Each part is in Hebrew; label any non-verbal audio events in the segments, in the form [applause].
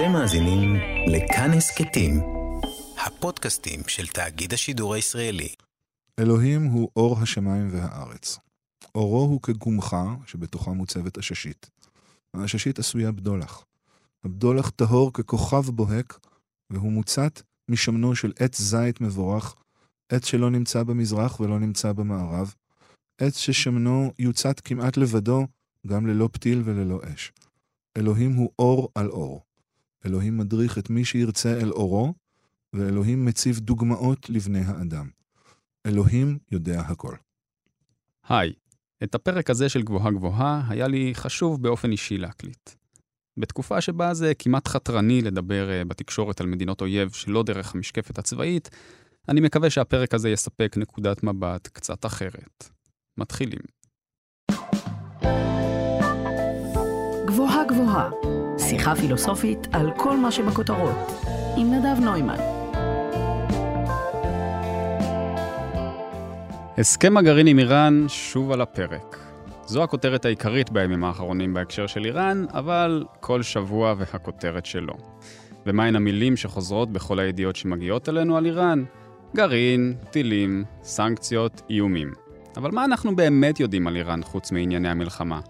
אתם מאזינים לכאן הסכתים, הפודקאסטים של תאגיד השידור הישראלי. אלוהים הוא אור השמיים והארץ. אורו הוא כגומחה שבתוכה מוצבת עששית. העששית עשויה בדולח. הבדולח טהור ככוכב בוהק, והוא מוצת משמנו של עץ זית מבורך, עץ שלא נמצא במזרח ולא נמצא במערב, עץ ששמנו יוצת כמעט לבדו, גם ללא פתיל וללא אש. אלוהים הוא אור על אור. אלוהים מדריך את מי שירצה אל אורו, ואלוהים מציב דוגמאות לבני האדם. אלוהים יודע הכל. היי, את הפרק הזה של גבוהה גבוהה היה לי חשוב באופן אישי להקליט. בתקופה שבה זה כמעט חתרני לדבר אה, בתקשורת על מדינות אויב שלא דרך המשקפת הצבאית, אני מקווה שהפרק הזה יספק נקודת מבט קצת אחרת. מתחילים. גבוהה גבוהה, שיחה פילוסופית על כל מה שבכותרות, עם נדב נוימן. הסכם הגרעין עם איראן שוב על הפרק. זו הכותרת העיקרית בימים האחרונים בהקשר של איראן, אבל כל שבוע והכותרת שלו. ומהן המילים שחוזרות בכל הידיעות שמגיעות אלינו על איראן? גרעין, טילים, סנקציות, איומים. אבל מה אנחנו באמת יודעים על איראן חוץ מענייני המלחמה?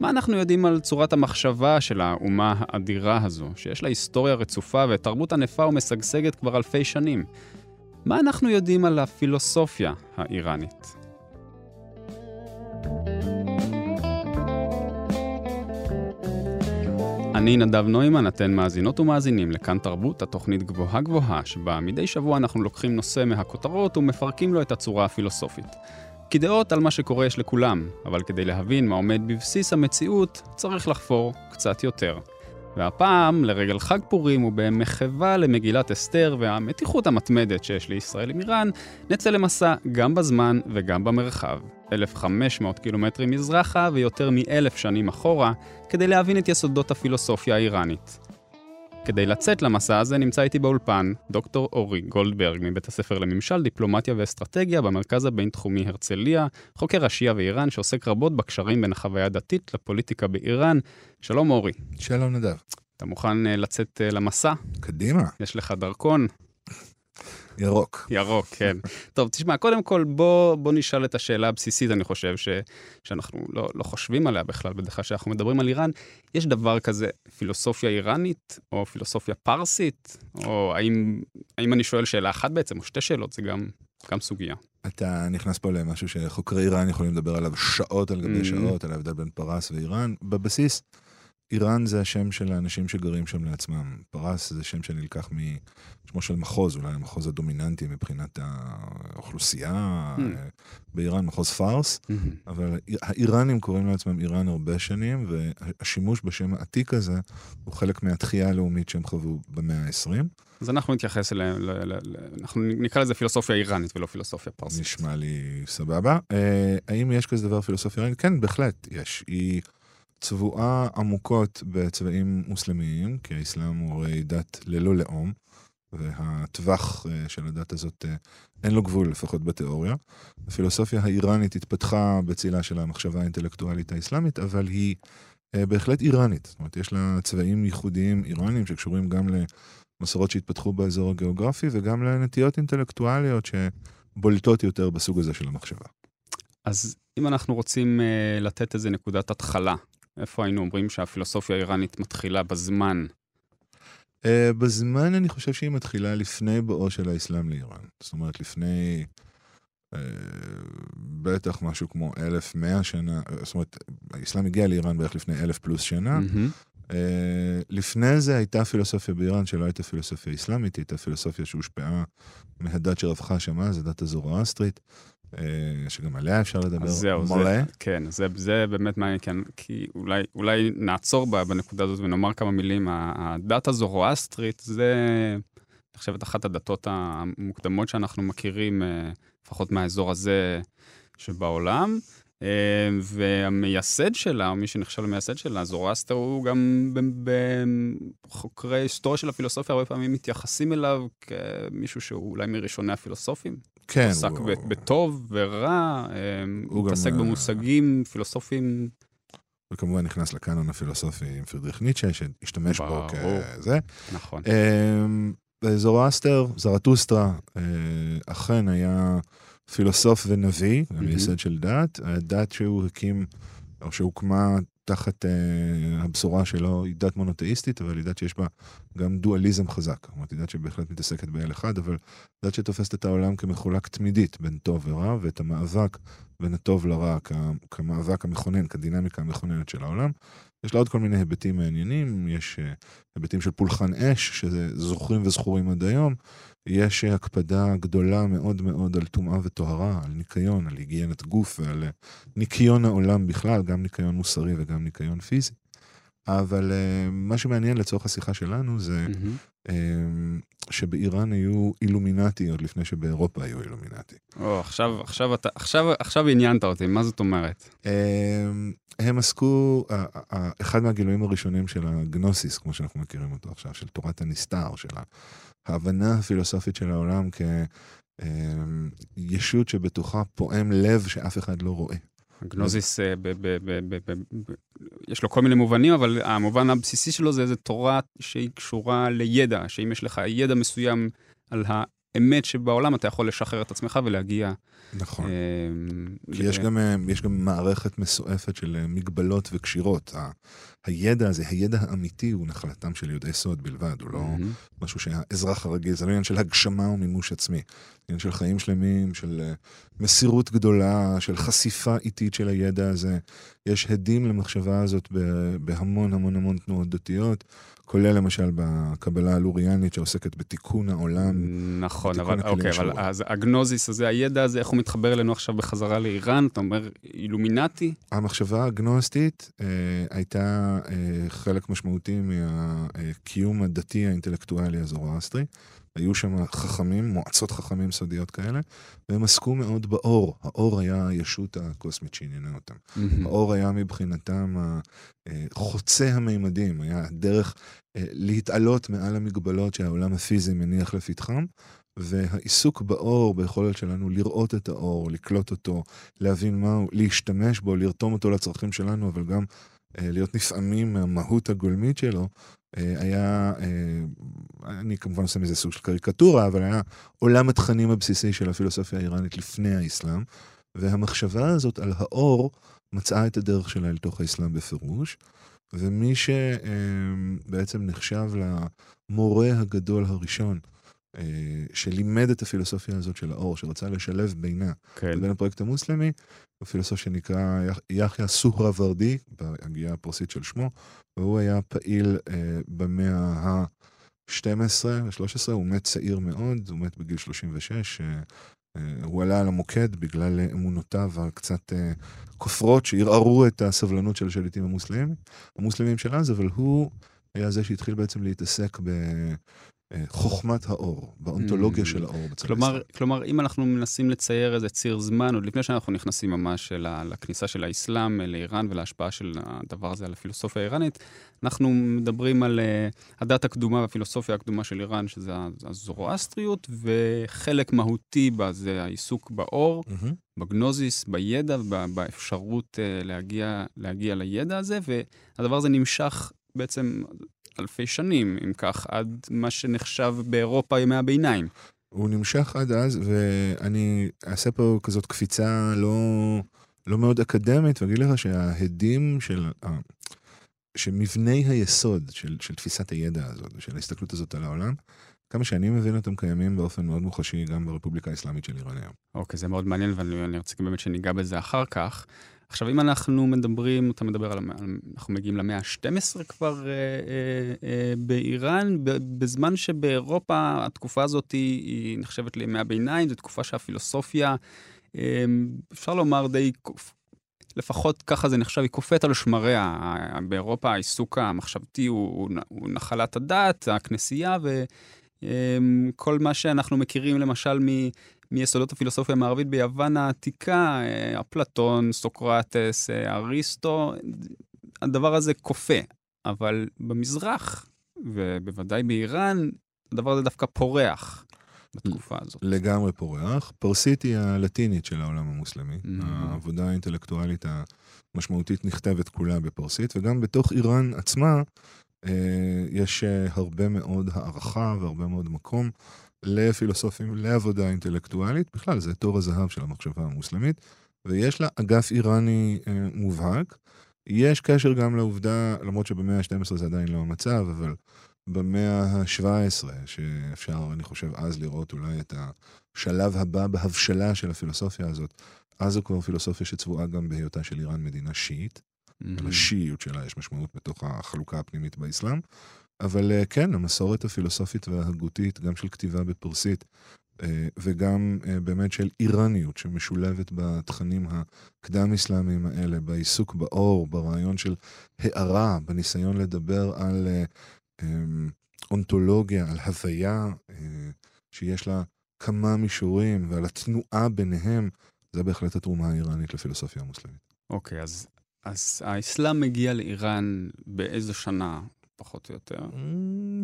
מה אנחנו יודעים על צורת המחשבה של האומה האדירה הזו, שיש לה היסטוריה רצופה ותרבות ענפה ומשגשגת כבר אלפי שנים? מה אנחנו יודעים על הפילוסופיה האיראנית? אני נדב נוימן, אתן מאזינות ומאזינים לכאן תרבות, התוכנית גבוהה גבוהה, שבה מדי שבוע אנחנו לוקחים נושא מהכותרות ומפרקים לו את הצורה הפילוסופית. כי דעות על מה שקורה יש לכולם, אבל כדי להבין מה עומד בבסיס המציאות, צריך לחפור קצת יותר. והפעם, לרגל חג פורים ובמחווה למגילת אסתר והמתיחות המתמדת שיש לישראל עם איראן, נצא למסע גם בזמן וגם במרחב. 1,500 קילומטרים מזרחה ויותר מאלף שנים אחורה, כדי להבין את יסודות הפילוסופיה האיראנית. כדי לצאת למסע הזה נמצא איתי באולפן דוקטור אורי גולדברג מבית הספר לממשל, דיפלומטיה ואסטרטגיה במרכז הבינתחומי הרצליה, חוקר השיעה ואיראן שעוסק רבות בקשרים בין החוויה הדתית לפוליטיקה באיראן. שלום אורי. שלום נדב. אתה מוכן uh, לצאת uh, למסע? קדימה. יש לך דרכון? ירוק. ירוק, כן. [laughs] טוב, תשמע, קודם כל בוא, בוא נשאל את השאלה הבסיסית, אני חושב, ש, שאנחנו לא, לא חושבים עליה בכלל, בדרך כלל כשאנחנו מדברים על איראן. יש דבר כזה פילוסופיה איראנית, או פילוסופיה פרסית, או האם, האם אני שואל שאלה אחת בעצם, או שתי שאלות, זה גם, גם סוגיה. אתה נכנס פה למשהו שחוקרי איראן יכולים לדבר עליו שעות על גבי mm-hmm. שעות, על ההבדל בין פרס ואיראן. בבסיס, איראן זה השם של האנשים שגרים שם לעצמם. פרס זה שם שנלקח משמו של מחוז, אולי המחוז הדומיננטי מבחינת האוכלוסייה mm. באיראן, מחוז פארס, mm-hmm. אבל האיראנים קוראים לעצמם איראן הרבה שנים, והשימוש בשם העתיק הזה הוא חלק מהתחייה הלאומית שהם חוו במאה ה-20. אז אנחנו נתייחס אליהם, אנחנו נקרא לזה פילוסופיה איראנית ולא פילוסופיה פרסית. נשמע לי סבבה. אה, האם יש כזה דבר פילוסופיה איראנית? כן, בהחלט יש. היא... צבועה עמוקות בצבעים מוסלמיים, כי האסלאם הוא הרי דת ללא לאום, והטווח אה, של הדת הזאת אה, אין לו גבול, לפחות בתיאוריה. הפילוסופיה האיראנית התפתחה בצילה של המחשבה האינטלקטואלית האסלאמית, אבל היא אה, בהחלט איראנית. זאת אומרת, יש לה צבעים ייחודיים איראניים שקשורים גם למסורות שהתפתחו באזור הגיאוגרפי, וגם לנטיות אינטלקטואליות שבולטות יותר בסוג הזה של המחשבה. אז אם אנחנו רוצים לתת איזה נקודת התחלה איפה היינו אומרים שהפילוסופיה האיראנית מתחילה בזמן? Uh, בזמן אני חושב שהיא מתחילה לפני בואו של האסלאם לאיראן. זאת אומרת, לפני uh, בטח משהו כמו 1,100 שנה, זאת אומרת, האסלאם הגיע לאיראן בערך לפני אלף פלוס שנה. Mm-hmm. Uh, לפני זה הייתה פילוסופיה באיראן שלא הייתה פילוסופיה אסלאמית, הייתה פילוסופיה שהושפעה מהדת שרווחה שמה, זו דת הזורואסטרית. אה, שגם עליה אפשר לדבר זהו, מלא. זה, כן, זה, זה באמת מעניין, כי, כי אולי, אולי נעצור בה, בנקודה הזאת ונאמר כמה מילים. הדת הזורואסטרית זה, אני חושבת, אחת הדתות המוקדמות שאנחנו מכירים, אה, לפחות מהאזור הזה שבעולם. אה, והמייסד שלה, או מי שנחשב למייסד שלה, זורואסטר, הוא גם בחוקרי היסטוריה של הפילוסופיה, הרבה פעמים מתייחסים אליו כמישהו שהוא אולי מראשוני הפילוסופים. כן. עסק הוא... בטוב ורע, הוא מתעסק גם... במושגים פילוסופיים וכמובן נכנס לקאנון הפילוסופי עם פרידריך ניטשה, שהשתמש בו. כזה. נכון. אמ, זורואסטר, זרטוסטרה, אה, אכן היה פילוסוף ונביא, מהמם. מייסד של דת. הדת שהוא הקים, או שהוקמה תחת אה, הבשורה שלו, היא דת מונותאיסטית, אבל היא דת שיש בה גם דואליזם חזק. זאת אומרת, היא דת שבהחלט מתעסקת באל אחד, אבל דת שתופסת את העולם כמחולק תמידית בין טוב ורע, ואת המאבק בין הטוב לרע כמאבק המכונן, כדינמיקה המכוננת של העולם. יש לה עוד כל מיני היבטים מעניינים, יש אה, היבטים של פולחן אש, שזה זוכרים וזכורים עד היום. יש הקפדה גדולה מאוד מאוד על טומאה וטהרה, על ניקיון, על היגיינת גוף ועל אה, ניקיון העולם בכלל, גם ניקיון מוסרי וגם ניקיון פיזי. אבל אה, מה שמעניין לצורך השיחה שלנו זה מהמם. אה, שבאיראן היו אילומינטי עוד לפני שבאירופה היו אילומינטי. או, עכשיו, עכשיו אתה, עכשיו, עכשיו עניינת אותי, מה זאת אומרת? אה, הם עסקו, אה, אה, אחד מהגילויים הראשונים של הגנוסיס, כמו שאנחנו מכירים אותו עכשיו, של תורת הנסתר, של ההבנה הפילוסופית של העולם כישות שבתוכה פועם לב שאף אחד לא רואה. גנוזיס, אה, יש לו כל מיני מובנים, אבל המובן הבסיסי שלו זה איזו תורה שהיא קשורה לידע, שאם יש לך ידע מסוים על האמת שבעולם, אתה יכול לשחרר את עצמך ולהגיע... נכון. אה, כי ל- יש גם, אה, יש גם מערכת מסועפת של מגבלות וקשירות. הידע הזה, הידע האמיתי הוא נחלתם של יודעי סוד בלבד, הוא לא מהמם. משהו שהאזרח הרגיל, זה לא עניין של הגשמה ומימוש עצמי. עניין של חיים שלמים, של אה, מסירות גדולה, של חשיפה איטית של הידע הזה. יש הדים למחשבה הזאת בהמון המון המון תנועות דתיות, כולל למשל בקבלה הלוריאנית שעוסקת בתיקון העולם. נכון, בתיקון אבל אוקיי, אבל. אז הגנוזיס הזה, הידע הזה, איך הוא מתחבר אלינו עכשיו בחזרה לאיראן? אתה אומר אילומינטי? המחשבה הגנוסטית אה, הייתה חלק משמעותי מהקיום הדתי האינטלקטואלי הזורואסטרי. היו שם חכמים, מועצות חכמים סודיות כאלה, והם עסקו מאוד באור. האור היה הישות הקוסמית שעניינה אותם. האור היה מבחינתם חוצה המימדים, היה הדרך אה, להתעלות מעל המגבלות שהעולם הפיזי מניח לפתחם, והעיסוק באור, ביכולת שלנו לראות את האור, לקלוט אותו, להבין מהו, להשתמש בו, לרתום אותו לצרכים שלנו, אבל גם להיות נפעמים מהמהות הגולמית שלו, אה, היה, אה, אני כמובן עושה מזה סוג של קריקטורה, אבל היה עולם התכנים הבסיסי של הפילוסופיה האיראנית לפני האסלאם, והמחשבה הזאת על האור מצאה את הדרך שלה לתוך האסלאם בפירוש, ומי שבעצם נחשב למורה הגדול הראשון, אה, שלימד את הפילוסופיה הזאת של האור, שרצה לשלב בינה כן. לבין הפרויקט המוסלמי, פילוסוף שנקרא יח- יחיא סוהרה ורדי, בהגייה הפרסית של שמו, והוא היה פעיל אה, במאה ה-12, ה-13, הוא מת צעיר מאוד, הוא מת בגיל 36, אה, אה, הוא עלה על המוקד בגלל אמונותיו הקצת אה, כופרות שערערו את הסבלנות של השליטים המוסלמים, המוסלמים של אז, אבל הוא היה זה שהתחיל בעצם להתעסק בחוכמת האור, באונתולוגיה Mm. של האור כלומר. כלומר, אם אנחנו מנסים לצייר איזה ציר זמן, עוד לפני שאנחנו נכנסים ממש לכניסה של האסלאם לאיראן ולהשפעה של הדבר הזה על הפילוסופיה האיראנית, אנחנו מדברים על uh, הדת הקדומה והפילוסופיה הקדומה של איראן, שזה הזורואסטריות, וחלק מהותי בה זה העיסוק באור, מהמם. בגנוזיס, בידע ובאפשרות uh, להגיע, להגיע לידע הזה, והדבר הזה נמשך בעצם אלפי שנים, אם כך, עד מה שנחשב באירופה ימי הביניים. הוא נמשך עד אז, ואני אעשה פה כזאת קפיצה לא, לא מאוד אקדמית, ואגיד לך שההדים של... שמבני היסוד של, של תפיסת הידע הזאת, של ההסתכלות הזאת על העולם, כמה שאני מבין אותם קיימים באופן מאוד מוחשי גם ברפובליקה האסלאמית של איראן היום. אוקיי, זה מאוד מעניין, ואני אני רוצה באמת שניגע בזה אחר כך. עכשיו, אם אנחנו מדברים, אתה מדבר על, אנחנו מגיעים למאה ה-12 כבר אה, אה, אה, באיראן, בזמן שבאירופה התקופה הזאת היא, היא נחשבת לימי הביניים, זו תקופה שהפילוסופיה, אה, אפשר לומר די, לפחות ככה זה נחשב, היא קופאת על שמריה. באירופה העיסוק המחשבתי הוא, הוא, נחלת הדת, הכנסייה, וכל מה שאנחנו מכירים למשל מ... מיסודות הפילוסופיה המערבית ביוון העתיקה, אה, אפלטון, סוקרטס, אה, אריסטו, הדבר הזה כופה. אבל במזרח, ובוודאי באיראן, הדבר הזה דווקא פורח בתקופה הזאת. לגמרי פורח. פרסית היא הלטינית של העולם המוסלמי. Mhm. העבודה האינטלקטואלית משמעותית נכתבת כולה בפרסית, וגם בתוך איראן עצמה אה, יש אה, הרבה מאוד הערכה והרבה מאוד מקום לפילוסופים, לעבודה אינטלקטואלית. בכלל, זה תור הזהב של המחשבה המוסלמית, ויש לה אגף איראני אה, מובהק. יש קשר גם לעובדה, למרות שבמאה ה-12 זה עדיין לא המצב, אבל במאה ה-17, שאפשר, אני חושב, אז לראות אולי את השלב הבא בהבשלה של הפילוסופיה הזאת, אז זו כבר פילוסופיה שצבועה גם בהיותה של איראן מדינה שיעית. לשיעיות שלה יש משמעות בתוך החלוקה הפנימית באסלאם. אבל אה, כן, המסורת הפילוסופית וההגותית, גם של כתיבה בפרסית, אה, וגם אה, באמת של איראניות שמשולבת בתכנים הקדם-אסלאמיים האלה, בעיסוק באור, ברעיון של הארה, בניסיון לדבר על אמ, אונתולוגיה, על הוויה שיש לה כמה מישורים, ועל התנועה ביניהם, זה בהחלט התרומה האיראנית לפילוסופיה המוסלמית. אוקיי, okay, אז, אז האסלאם מגיע לאיראן באיזו שנה? פחות או יותר.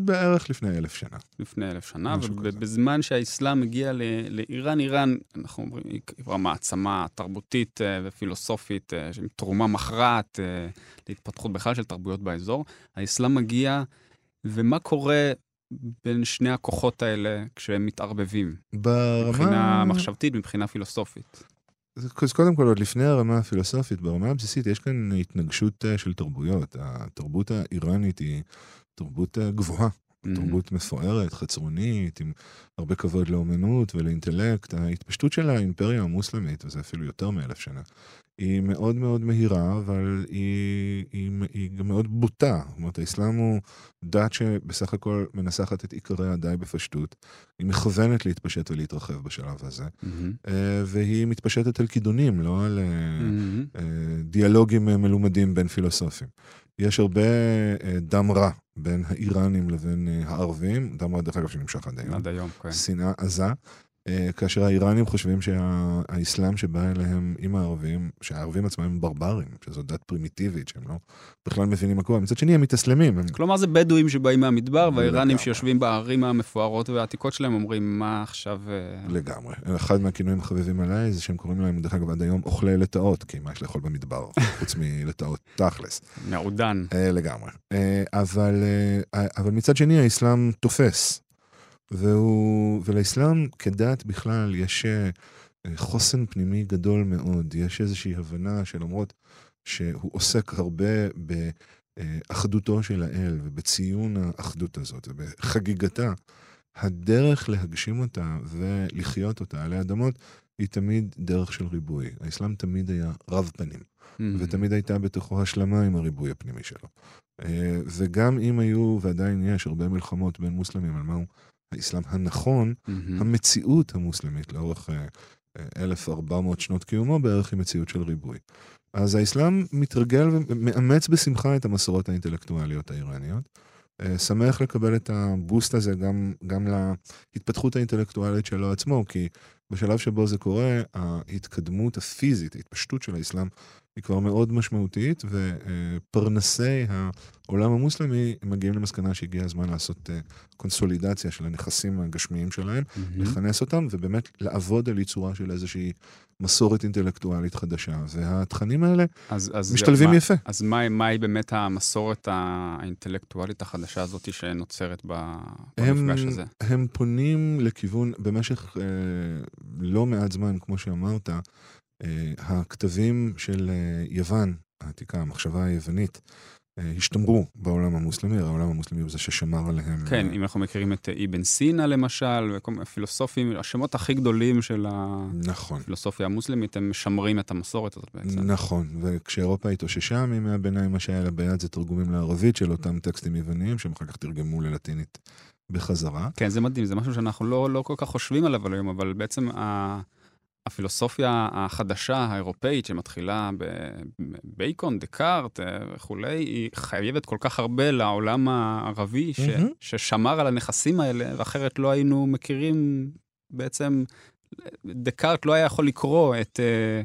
בערך לפני אלף שנה. לפני אלף שנה, ובזמן שהאסלאם הגיע לאיראן, איראן, אנחנו אומרים, היא כבר מעצמה תרבותית אה, ופילוסופית, אה, עם תרומה מכרעת אה, להתפתחות בכלל של תרבויות באזור. האסלאם מגיע, ומה קורה בין שני הכוחות האלה כשהם מתערבבים? ברמה... מבחינה מחשבתית, מבחינה פילוסופית. אז קודם כל, עוד לפני הרמה הפילוסופית, ברמה הבסיסית יש כאן התנגשות אה, של תרבויות. התרבות האיראנית היא תרבות אה, גבוהה. תרבות מפוארת, חצרונית, עם הרבה כבוד לאומנות ולאינטלקט. ההתפשטות של האימפריה המוסלמית, וזה אפילו יותר מאלף שנה, היא מאוד מאוד מהירה, אבל היא, היא, היא גם מאוד בוטה. זאת אומרת, האסלאם הוא דת שבסך הכל מנסחת את עיקריה די בפשטות. היא מכוונת להתפשט ולהתרחב בשלב הזה, mm-hmm. והיא מתפשטת על כידונים, לא על mm-hmm. דיאלוגים מלומדים בין פילוסופים. יש הרבה דם רע בין האיראנים לבין הערבים, דם רע דרך אגב שנמשך עד היום. עד היום, כן. שנאה עזה. אה, כאשר האיראנים חושבים שהאסלאם שבא אליהם עם הערבים, שהערבים עצמם הם ברברים, שזו דת פרימיטיבית, שהם לא בכלל מבינים מה קורה. מצד שני, הם מתאסלמים. הם... כלומר, זה בדואים שבאים מהמדבר, והאיראנים שיושבים בערים המפוארות והעתיקות שלהם אומרים, מה עכשיו... אה, לגמרי. אחד מהכינויים החביבים עליי זה שהם קוראים להם, דרך אגב, עד היום, אוכלי לטאות, כי מה יש לאכול במדבר, [laughs] חוץ מלטאות תכלס. מעודן. אה, לגמרי. אבל, אבל מצד שני, האסלאם תופס. והוא, ולאסלאם כדת בכלל יש אה, חוסן פנימי גדול מאוד. יש איזושהי הבנה שלמרות שהוא עוסק הרבה באחדותו של האל ובציון האחדות הזאת ובחגיגתה, הדרך להגשים אותה ולחיות אותה עלי אדמות היא תמיד דרך של ריבוי. האסלאם תמיד היה רב פנים, mm-hmm. ותמיד הייתה בתוכו השלמה עם הריבוי הפנימי שלו. אה, וגם אם היו, ועדיין יש, הרבה מלחמות בין מוסלמים על מהו האסלאם הנכון, mm-hmm. המציאות המוסלמית לאורך 1,400 אה, שנות קיומו בערך היא מציאות של ריבוי. אז האסלאם מתרגל ומאמץ בשמחה את המסורות האינטלקטואליות האיראניות. אה, שמח לקבל את הבוסט הזה גם, גם להתפתחות האינטלקטואלית שלו עצמו, כי בשלב שבו זה קורה, ההתקדמות הפיזית, ההתפשטות של האסלאם, היא כבר מאוד משמעותית, ופרנסי העולם המוסלמי מגיעים למסקנה שהגיע הזמן לעשות אה, קונסולידציה של הנכסים הגשמיים שלהם, mm-hmm. לכנס אותם, ובאמת לעבוד על ייצורה של איזושהי מסורת אינטלקטואלית חדשה. והתכנים האלה אז, אז משתלבים מה, יפה. אז מה, מהי באמת המסורת האינטלקטואלית החדשה הזאת שנוצרת במפגש הזה? הם פונים לכיוון, במשך אה, לא מעט זמן, כמו שאמרת, הכתבים של אה, יוון העתיקה, המחשבה היוונית, אה, השתמרו בעולם המוסלמי, העולם המוסלמי הוא זה ששמר עליהם. כן, אם אנחנו מכירים את אבן סינה למשל, וכל מיני פילוסופים, השמות הכי גדולים של נכון. הפילוסופיה המוסלמית, הם משמרים את המסורת הזאת בעצם. נכון, וכשאירופה התאוששה מימי הביניים, מה שהיה לה ביד זה תרגומים לערבית של אותם טקסטים יווניים, שהם אחר כך תרגמו ללטינית בחזרה. כן, זה מדהים, זה משהו שאנחנו לא, לא כל כך חושבים עליו היום, אבל בעצם ה... הפילוסופיה החדשה האירופאית שמתחילה בבייקון, דקארט אה, וכולי, היא חייבת כל כך הרבה לעולם הערבי ש, mm-hmm. ששמר על הנכסים האלה, ואחרת לא היינו מכירים בעצם, דקארט לא היה יכול לקרוא את, אה,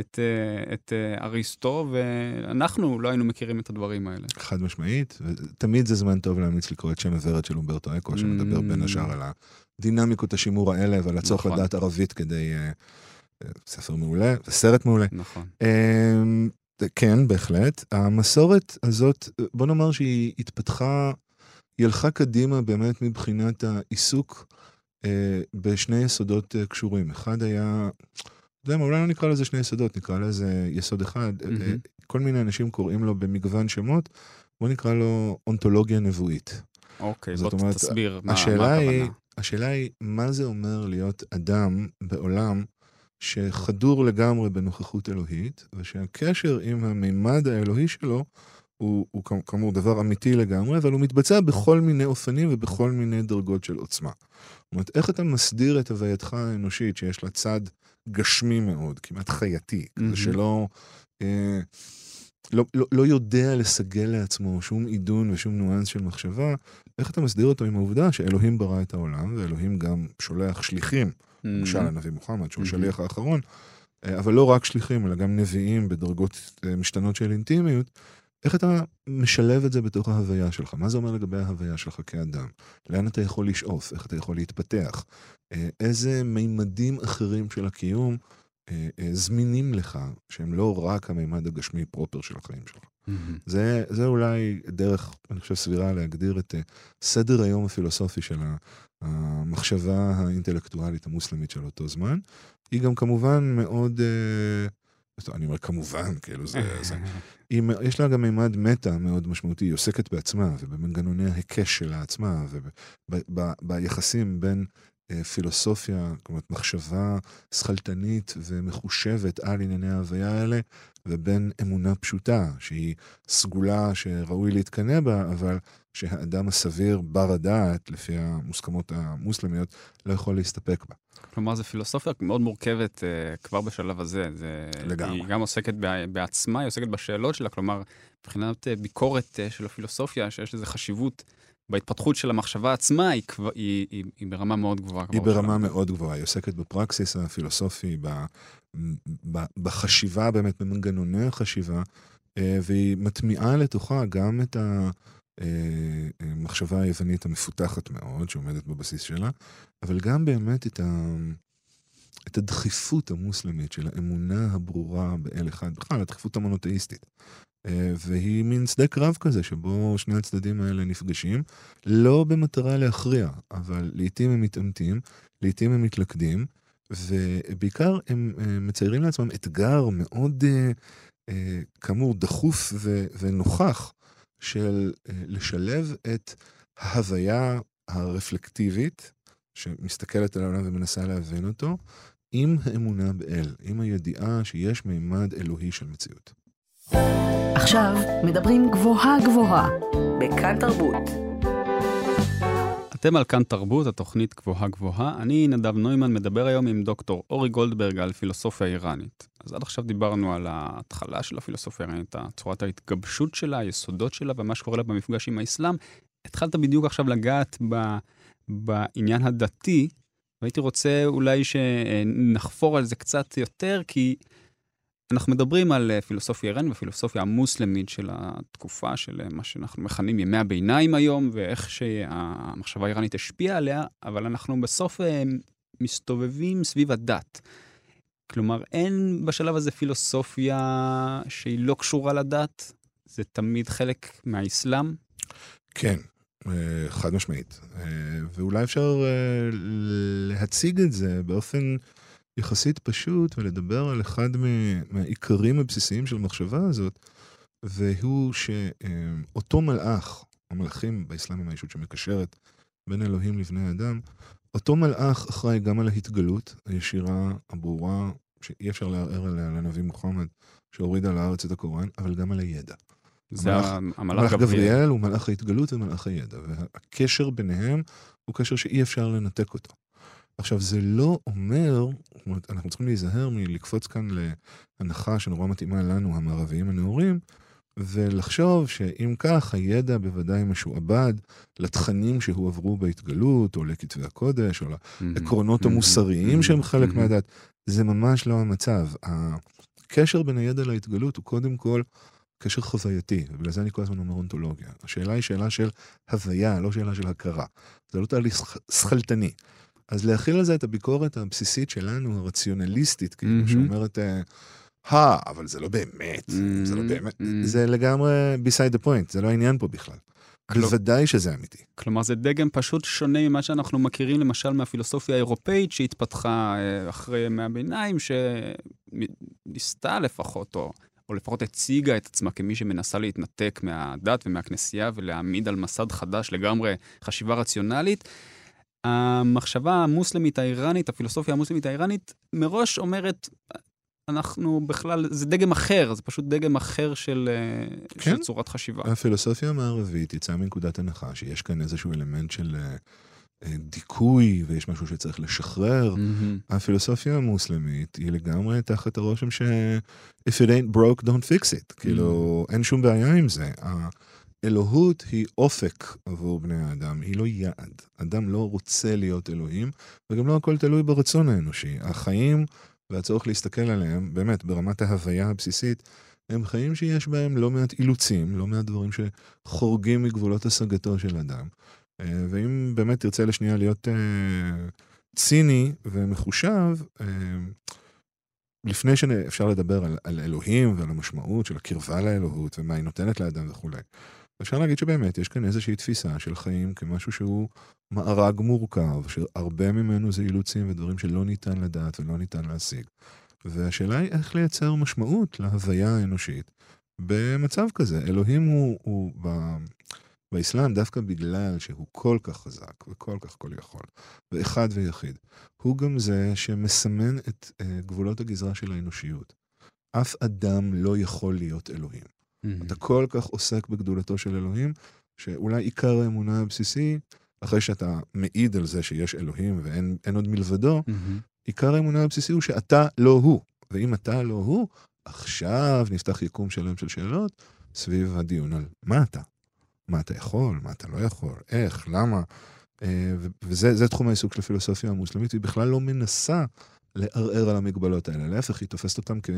את, אה, את אריסטו, ואנחנו לא היינו מכירים את הדברים האלה. חד משמעית, ותמיד זה זמן טוב להמליץ לקרוא את שם הוורד של אומברטו אקו, שמדבר בין mm. השאר על ה... דינמיקות השימור האלה ועל הצורך נכון. לדעת ערבית כדי... Uh, ספר מעולה, סרט מעולה. נכון. Um, כן, בהחלט. המסורת הזאת, בוא נאמר שהיא התפתחה, היא הלכה קדימה באמת מבחינת העיסוק אה, בשני יסודות אה, קשורים. אחד היה, יודע מה, אולי לא נקרא לזה שני יסודות, נקרא לזה יסוד אחד. Mm-hmm. כל מיני אנשים קוראים לו במגוון שמות, בוא נקרא לו אונתולוגיה נבואית. אוקיי, בוא אומרת, תסביר מה, השאלה מה היא, הכוונה. השאלה היא, מה זה אומר להיות אדם בעולם שחדור לגמרי בנוכחות אלוהית, ושהקשר עם המימד האלוהי שלו הוא, הוא כאמור דבר אמיתי לגמרי, אבל הוא מתבצע בכל מיני אופנים ובכל מיני דרגות של עוצמה. זאת אומרת, איך אתה מסדיר את הווייתך האנושית שיש לה צד גשמי מאוד, כמעט חייתי, כזה מהמם. שלא... אה, לא, לא, לא יודע לסגל לעצמו שום עידון ושום ניואנס של מחשבה, איך אתה מסדיר אותו עם העובדה שאלוהים ברא את העולם, ואלוהים גם שולח שליחים, למשל מהמם. הנביא מוחמד, שהוא. השליח האחרון, אה, אבל לא רק שליחים, אלא גם נביאים בדרגות אה, משתנות של אינטימיות, איך אתה משלב את זה בתוך ההוויה שלך? מה זה אומר לגבי ההוויה שלך כאדם? לאן אתה יכול לשאוף? איך אתה יכול להתפתח? אה, איזה מימדים אחרים של הקיום אה, אה, זמינים לך, שהם לא רק המימד הגשמי פרופר של החיים שלך? מהמם. זה, זה אולי דרך, אני חושב, סבירה להגדיר את אה, סדר היום הפילוסופי של המחשבה האינטלקטואלית המוסלמית של אותו זמן. היא גם כמובן מאוד, אה, אני אומר כמובן, כאילו זה, [laughs] זה היא, יש לה גם מימד מטה מאוד משמעותי, היא עוסקת בעצמה ובמנגנוני ההיקש שלה עצמה וביחסים בין פילוסופיה, כלומר מחשבה שכלתנית ומחושבת על ענייני ההוויה האלה, ובין אמונה פשוטה, שהיא סגולה שראוי להתקנא בה, אבל שהאדם הסביר, בר הדעת, לפי המוסכמות המוסלמיות, לא יכול להסתפק בה. כלומר, זו פילוסופיה מאוד מורכבת אה, כבר בשלב הזה. זה, לגמרי. היא גם עוסקת בעצמה, היא עוסקת בשאלות שלה, כלומר, מבחינת אה, ביקורת אה, של הפילוסופיה, שיש לזה חשיבות בהתפתחות של המחשבה עצמה, היא, כבר, היא, היא, היא ברמה מאוד גבוהה. היא ברמה הזה. מאוד גבוהה, היא עוסקת בפרקסיס הפילוסופי, ב, ב, בחשיבה באמת, במנגנוני החשיבה, אה, והיא מטמיעה לתוכה גם את המחשבה היוונית המפותחת מאוד, שעומדת בבסיס שלה, אבל גם באמת את, ה, את הדחיפות המוסלמית של האמונה הברורה באל אחד, בכלל הדחיפות המונותאיסטית. אה, והיא מין שדה קרב כזה, שבו שני הצדדים האלה נפגשים, לא במטרה להכריע, אבל לעתים הם מתעמתים, לעתים הם מתלכדים, ובעיקר הם אה, מציירים לעצמם אתגר מאוד, אה, כאמור, דחוף ונוכח של לשלב את ההוויה הרפלקטיבית, שמסתכלת על העולם ומנסה להבין אותו, עם האמונה באל, עם הידיעה שיש מימד אלוהי של מציאות. עכשיו מדברים גבוהה גבוהה, בכאן תרבות. אתם על כאן תרבות, התוכנית גבוהה גבוהה. אני, נדב נוימן, מדבר היום עם דוקטור אורי גולדברג על פילוסופיה איראנית. אז עד עכשיו דיברנו על ההתחלה של הפילוסופיה האיראנית, צורת ההתגבשות שלה, היסודות שלה ומה שקורה לה במפגש עם האסלאם. התחלת בדיוק עכשיו לגעת ב, בעניין הדתי, והייתי רוצה אולי שנחפור על זה קצת יותר, כי אנחנו מדברים על אה, פילוסופיה איראנית ופילוסופיה המוסלמית של התקופה של אה, מה שאנחנו מכנים ימי הביניים היום, ואיך שהמחשבה האיראנית השפיעה עליה, אבל אנחנו בסוף אה, מסתובבים סביב הדת. כלומר, אין בשלב הזה פילוסופיה שהיא לא קשורה לדת, זה תמיד חלק מהאסלאם. כן, חד משמעית. ואולי אפשר להציג את זה באופן יחסית פשוט ולדבר על אחד מהעיקרים הבסיסיים של המחשבה הזאת, והוא שאותו מלאך, המלאכים באסלאם הם הישות שמקשרת בין אלוהים לבני אדם, אותו מלאך אחראי גם על ההתגלות הישירה, הברורה, שאי אפשר לערער עליה לנביא מוחמד, שהוריד על הארץ את הקוראן, אבל גם על הידע. זה המלאך- המלאך מלאך גבריאל. גבריאל הוא מלאך ההתגלות ומלאך הידע, והקשר ביניהם הוא קשר שאי אפשר לנתק אותו. עכשיו, זה לא אומר, זאת אומרת, אנחנו צריכים להיזהר מלקפוץ כאן להנחה שנורא מתאימה לנו, המערביים הנאורים, ולחשוב שאם כך, הידע בוודאי משועבד לתכנים שהועברו בהתגלות, או לכתבי הקודש, או לעקרונות המוסריים שהם חלק. מהדת. זה ממש לא המצב. הקשר בין הידע להתגלות הוא קודם כל קשר חווייתי, ובגלל זה אני כל הזמן אומר אונתולוגיה. השאלה היא שאלה של הוויה, לא שאלה של הכרה. זה לא תהליך שכ- שכלתני. אז להכיל על זה את הביקורת הבסיסית שלנו, הרציונליסטית, כאילו, מהמם. שאומרת, אה, אבל זה לא באמת, זה לא באמת, mm. זה לגמרי beside the point, זה לא העניין פה בכלל. כלומר- בוודאי שזה אמיתי. כלומר, זה דגם פשוט שונה ממה שאנחנו מכירים למשל מהפילוסופיה האירופאית שהתפתחה אה, אחרי ימי הביניים, שניסתה לפחות, או, או לפחות הציגה את עצמה כמי שמנסה להתנתק מהדת ומהכנסייה ולהעמיד על מסד חדש לגמרי חשיבה רציונלית. המחשבה המוסלמית האיראנית, הפילוסופיה המוסלמית האיראנית, מראש אומרת, אנחנו בכלל, זה דגם אחר, זה פשוט דגם אחר של, אה, כן. של צורת חשיבה. הפילוסופיה המערבית יצאה מנקודת הנחה שיש כאן איזשהו אלמנט של אה, אה, דיכוי ויש משהו שצריך לשחרר. מהמם. הפילוסופיה המוסלמית היא לגמרי תחת הרושם ש- if it ain't broke, don't fix it. כאילו, אין שום בעיה עם זה. האלוהות היא אופק עבור בני האדם, היא לא יעד. אדם לא רוצה להיות אלוהים, וגם לא הכל תלוי ברצון האנושי. החיים והצורך להסתכל עליהם, באמת, ברמת ההוויה הבסיסית, הם חיים שיש בהם לא מעט אילוצים, לא מעט דברים שחורגים מגבולות השגתו של אדם. אה, ואם באמת תרצה לשנייה להיות אה, ציני ומחושב, אה, לפני שאפשר לדבר על, על אלוהים ועל המשמעות של הקרבה לאלוהות ומה היא נותנת לאדם וכולי, אפשר להגיד שבאמת יש כאן איזושהי תפיסה של חיים כמשהו שהוא מארג מורכב, שהרבה ממנו זה אילוצים ודברים שלא ניתן לדעת ולא ניתן להשיג. והשאלה היא איך לייצר משמעות להוויה האנושית במצב כזה. אלוהים הוא, הוא ב... באסלאם, דווקא בגלל שהוא כל כך חזק וכל כך כל יכול, ואחד ויחיד, הוא גם זה שמסמן את uh, גבולות הגזרה של האנושיות. אף אדם לא יכול להיות אלוהים. מהמם. אתה כל כך עוסק בגדולתו של אלוהים, שאולי עיקר האמונה הבסיסי, אחרי שאתה מעיד על זה שיש אלוהים ואין אין עוד מלבדו, מהמם. עיקר האמונה הבסיסי הוא שאתה לא הוא. ואם אתה לא הוא, עכשיו נפתח יקום שלם של שאלות סביב הדיון על מה אתה. מה אתה יכול, מה אתה לא יכול, איך, למה. אה, וזה זה תחום העיסוק של הפילוסופיה המוסלמית, היא בכלל לא מנסה לערער על המגבלות האלה. להפך, היא תופסת אותם כ,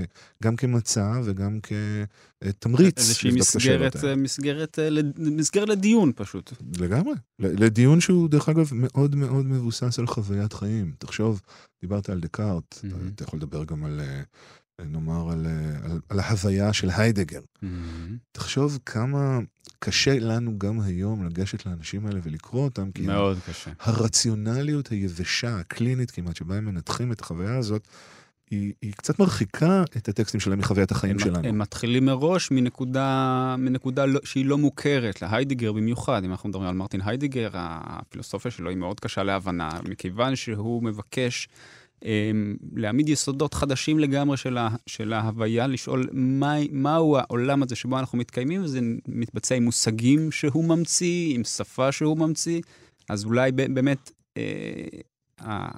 גם כמצע וגם כתמריץ. איזושהי מסגרת. אה, מסגרת, אה, מסגרת לדיון פשוט. לגמרי. לדיון שהוא, דרך אגב, מאוד מאוד מבוסס על חוויית חיים. תחשוב, דיברת על דקארט, מהמם. אתה יכול לדבר גם על, אה, נאמר, על, אה, על, על ההוויה של היידגר. תחשוב כמה קשה לנו גם היום לגשת לאנשים האלה ולקרוא אותם, כי מאוד קשה. הרציונליות היבשה, הקלינית כמעט, שבה הם מנתחים את החוויה הזאת, היא, היא קצת מרחיקה את הטקסטים שלהם מחוויית החיים הם, שלנו. הם מתחילים מראש מנקודה, מנקודה לא, שהיא לא מוכרת, להיידיגר במיוחד. אם אנחנו מדברים על מרטין היידיגר, הפילוסופיה שלו היא מאוד קשה להבנה, מכיוון שהוא מבקש להעמיד יסודות חדשים לגמרי של, ה, של ההוויה, לשאול מה, מהו העולם הזה שבו אנחנו מתקיימים, וזה מתבצע עם מושגים שהוא ממציא, עם שפה שהוא ממציא. אז אולי באמת אה,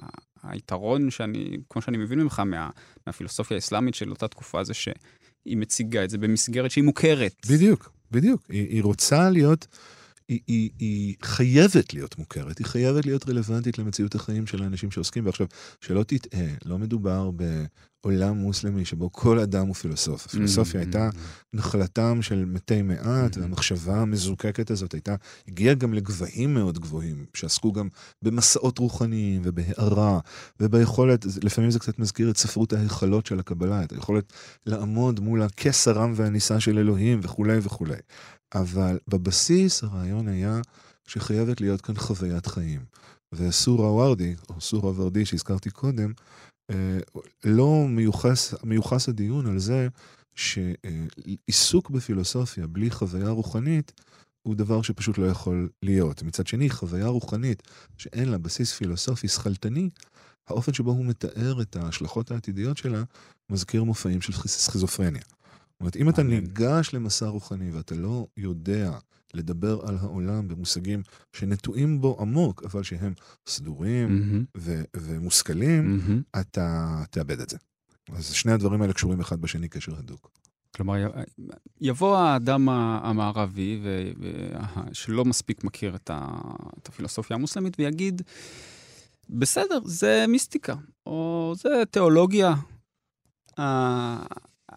היתרון שאני, כמו שאני מבין ממך, מה, מהפילוסופיה האסלאמית של אותה תקופה זה שהיא מציגה את זה במסגרת שהיא מוכרת. בדיוק, בדיוק. היא, היא רוצה להיות, היא, היא, היא חייבת להיות מוכרת, היא חייבת להיות רלוונטית למציאות החיים של האנשים שעוסקים בה. עכשיו, שלא תטעה, לא מדובר בעולם מוסלמי שבו כל אדם הוא פילוסוף. הפילוסופיה Mm, הייתה נחלתם של מתי מעט, Mhm. והמחשבה המזוקקת הזאת הייתה, הגיעה גם לגבהים מאוד גבוהים, שעסקו גם במסעות רוחניים ובהארה, וביכולת, לפעמים זה קצת מזכיר את ספרות ההיכלות של הקבלה, את היכולת לעמוד מול הכס הרם והנישא של אלוהים וכולי וכולי. אבל בבסיס הרעיון היה שחייבת להיות כאן חוויית חיים. וסורה וורדי, או סורה ורדי שהזכרתי קודם, לא מיוחס, מיוחס הדיון על זה שעיסוק בפילוסופיה בלי חוויה רוחנית הוא דבר שפשוט לא יכול להיות. מצד שני, חוויה רוחנית שאין לה בסיס פילוסופי שכלתני, האופן שבו הוא מתאר את ההשלכות העתידיות שלה מזכיר מופעים של סכיז- סכיזופרניה. זאת אומרת, אם אתה. ניגש למסע רוחני ואתה לא יודע לדבר על העולם במושגים שנטועים בו עמוק, אבל שהם סדורים ו- ומושכלים, מהמם. אתה תאבד את זה. אז שני הדברים האלה קשורים אחד בשני קשר הדוק. כלומר, יבוא האדם המערבי, ו- ו- שלא מספיק מכיר את, ה- את הפילוסופיה המוסלמית, ויגיד, בסדר, זה מיסטיקה, או זה תיאולוגיה. ה-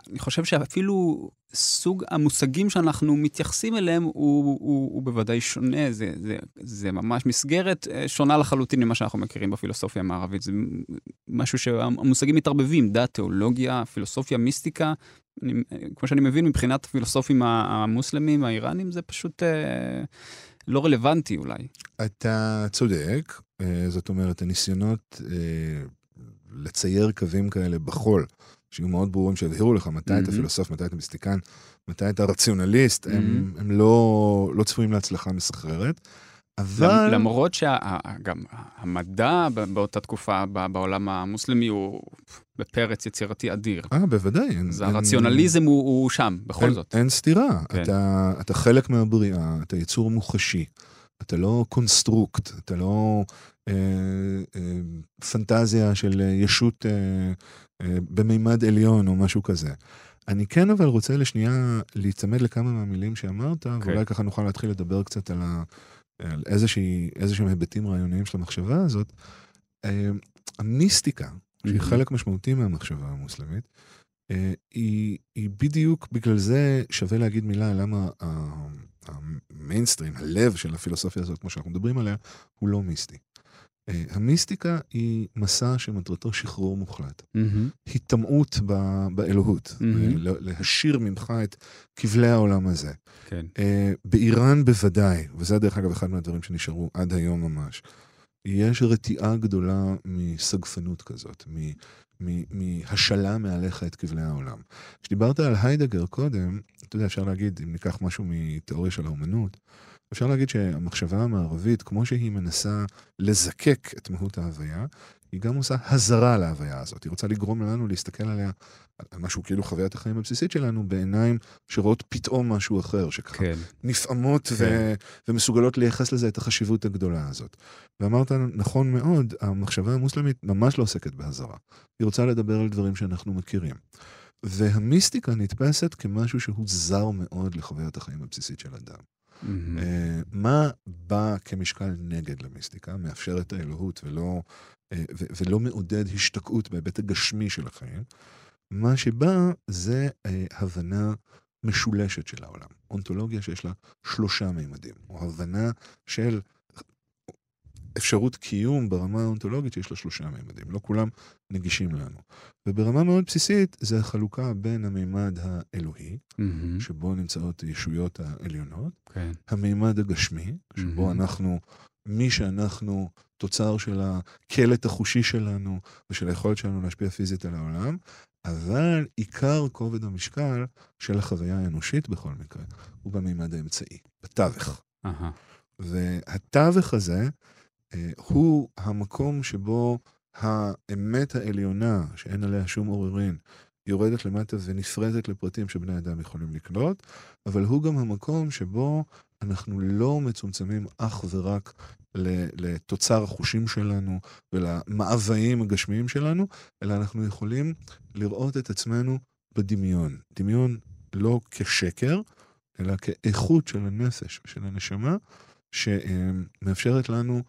אני חושב שאפילו סוג המושגים שאנחנו מתייחסים אליהם הוא, הוא, הוא בוודאי שונה, זה, זה, זה ממש מסגרת אה, שונה לחלוטין ממה שאנחנו מכירים בפילוסופיה המערבית. זה משהו שהמושגים מתערבבים, דת, תיאולוגיה, פילוסופיה, מיסטיקה. אני, כמו שאני מבין, מבחינת הפילוסופים המוסלמים, האיראנים, זה פשוט אה, לא רלוונטי אולי. אתה צודק, אה, זאת אומרת, הניסיונות אה, לצייר קווים כאלה בחול, שיהיו מאוד ברורים, שיבהירו לך מתי mm-hmm. אתה פילוסוף, מתי אתה מיסטיקן, מתי אתה רציונליסט, mm-hmm. הם, הם לא, לא צפויים להצלחה מסחררת. אבל... למרות שגם המדע באותה תקופה בעולם המוסלמי הוא בפרץ יצירתי אדיר. אה, בוודאי. אז אין, הרציונליזם אין, הוא, הוא שם, בכל אין, זאת. אין סתירה. כן. אתה, אתה חלק מהבריאה, אתה יצור מוחשי. אתה לא construct, אתה לא אה, אה, פנטזיה של ישות אה, אה, במימד עליון או משהו כזה. אני כן אבל רוצה לשנייה להיצמד לכמה מהמילים שאמרת, okay. אוקיי. ואולי ככה נוכל להתחיל לדבר קצת על, ה, על איזושהי, איזשהם היבטים רעיוניים של המחשבה הזאת. אה, המיסטיקה, שהיא mm-hmm. חלק משמעותי מהמחשבה המוסלמית, אה, היא, היא בדיוק בגלל זה שווה להגיד מילה למה המיינסטרים, הלב של הפילוסופיה הזאת, כמו שאנחנו מדברים עליה, הוא לא מיסטי. אה, המיסטיקה היא מסע שמטרתו שחרור מוחלט. Mm-hmm. היטמעות באלוהות, mm-hmm. להשאיר ממך את כבלי העולם הזה. כן. אה, באיראן בוודאי, וזה דרך אגב אחד מהדברים שנשארו עד היום ממש, יש רתיעה גדולה מסגפנות כזאת, מהשאלה מעליך את כבלי העולם. כשדיברת על היידגר קודם, אתה יודע, אפשר להגיד, אם ניקח משהו מתיאוריה של האומנות, אפשר להגיד שהמחשבה המערבית, כמו שהיא מנסה לזקק את מהות ההוויה, היא גם עושה הזרה להוויה הזאת. היא רוצה לגרום לנו להסתכל עליה, על משהו כאילו חוויית החיים הבסיסית שלנו, בעיניים שרואות פתאום משהו אחר, שככה כן. נפעמות כן. ו- ומסוגלות לייחס לזה את החשיבות הגדולה הזאת. ואמרת נכון מאוד, המחשבה המוסלמית ממש לא עוסקת בהזרה. היא רוצה לדבר על דברים שאנחנו מכירים. והמיסטיקה נתפסת כמשהו שהוא זר מאוד לחוויית החיים הבסיסית של אדם. Mm-hmm. Uh, מה בא כמשקל נגד למיסטיקה, מאפשר את האלוהות ולא, uh, ו- ולא מעודד השתקעות בהיבט הגשמי של החיים? מה שבא זה uh, הבנה משולשת של העולם. אונתולוגיה שיש לה שלושה מימדים, או הבנה של אפשרות קיום ברמה האונתולוגית שיש לה שלושה מימדים, לא כולם נגישים לנו. וברמה מאוד בסיסית זה החלוקה בין המימד האלוהי, mm-hmm. שבו נמצאות הישויות העליונות. כן. המימד הגשמי, שבו mm-hmm. אנחנו, מי שאנחנו תוצר של הקלט החושי שלנו ושל היכולת שלנו להשפיע פיזית על העולם, אבל עיקר כובד המשקל של החוויה האנושית בכל מקרה, הוא במימד האמצעי, בתווך. Uh-huh. והתווך הזה, הוא המקום שבו האמת העליונה, שאין עליה שום עוררין, יורדת למטה ונפרדת לפרטים שבני אדם יכולים לקלוט, אבל הוא גם המקום שבו אנחנו לא מצומצמים אך ורק לתוצר החושים שלנו ולמאוויים הגשמיים שלנו, אלא אנחנו יכולים לראות את עצמנו בדמיון. דמיון לא כשקר, אלא כאיכות של הנפש ושל הנשמה, שמאפשרת לנו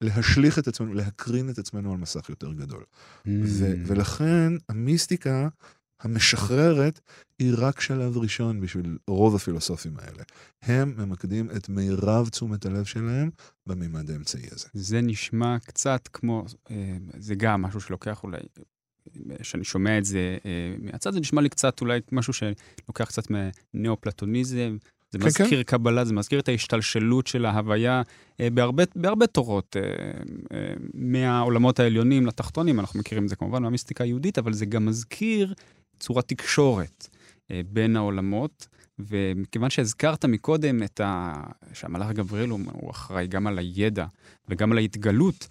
להשליך את עצמנו, להקרין את עצמנו על מסך יותר גדול. Mm. ו- ולכן המיסטיקה המשחררת היא רק שלב ראשון בשביל רוב הפילוסופים האלה. הם ממקדים את מירב תשומת הלב שלהם במימד האמצעי הזה. זה נשמע קצת כמו, אה, זה גם משהו שלוקח אולי, כשאני שומע את זה אה, מהצד, זה נשמע לי קצת אולי משהו שלוקח קצת מניאו-פלטוניזם. זה כן, מזכיר כן. קבלה, זה מזכיר את ההשתלשלות של ההוויה אה, בהרבה, בהרבה תורות, אה, אה, מהעולמות העליונים לתחתונים, אנחנו מכירים את זה כמובן מהמיסטיקה היהודית, אבל זה גם מזכיר צורת תקשורת אה, בין העולמות. ומכיוון שהזכרת מקודם את ה... שהמלאך גבריאל הוא, הוא אחראי גם על הידע וגם על ההתגלות,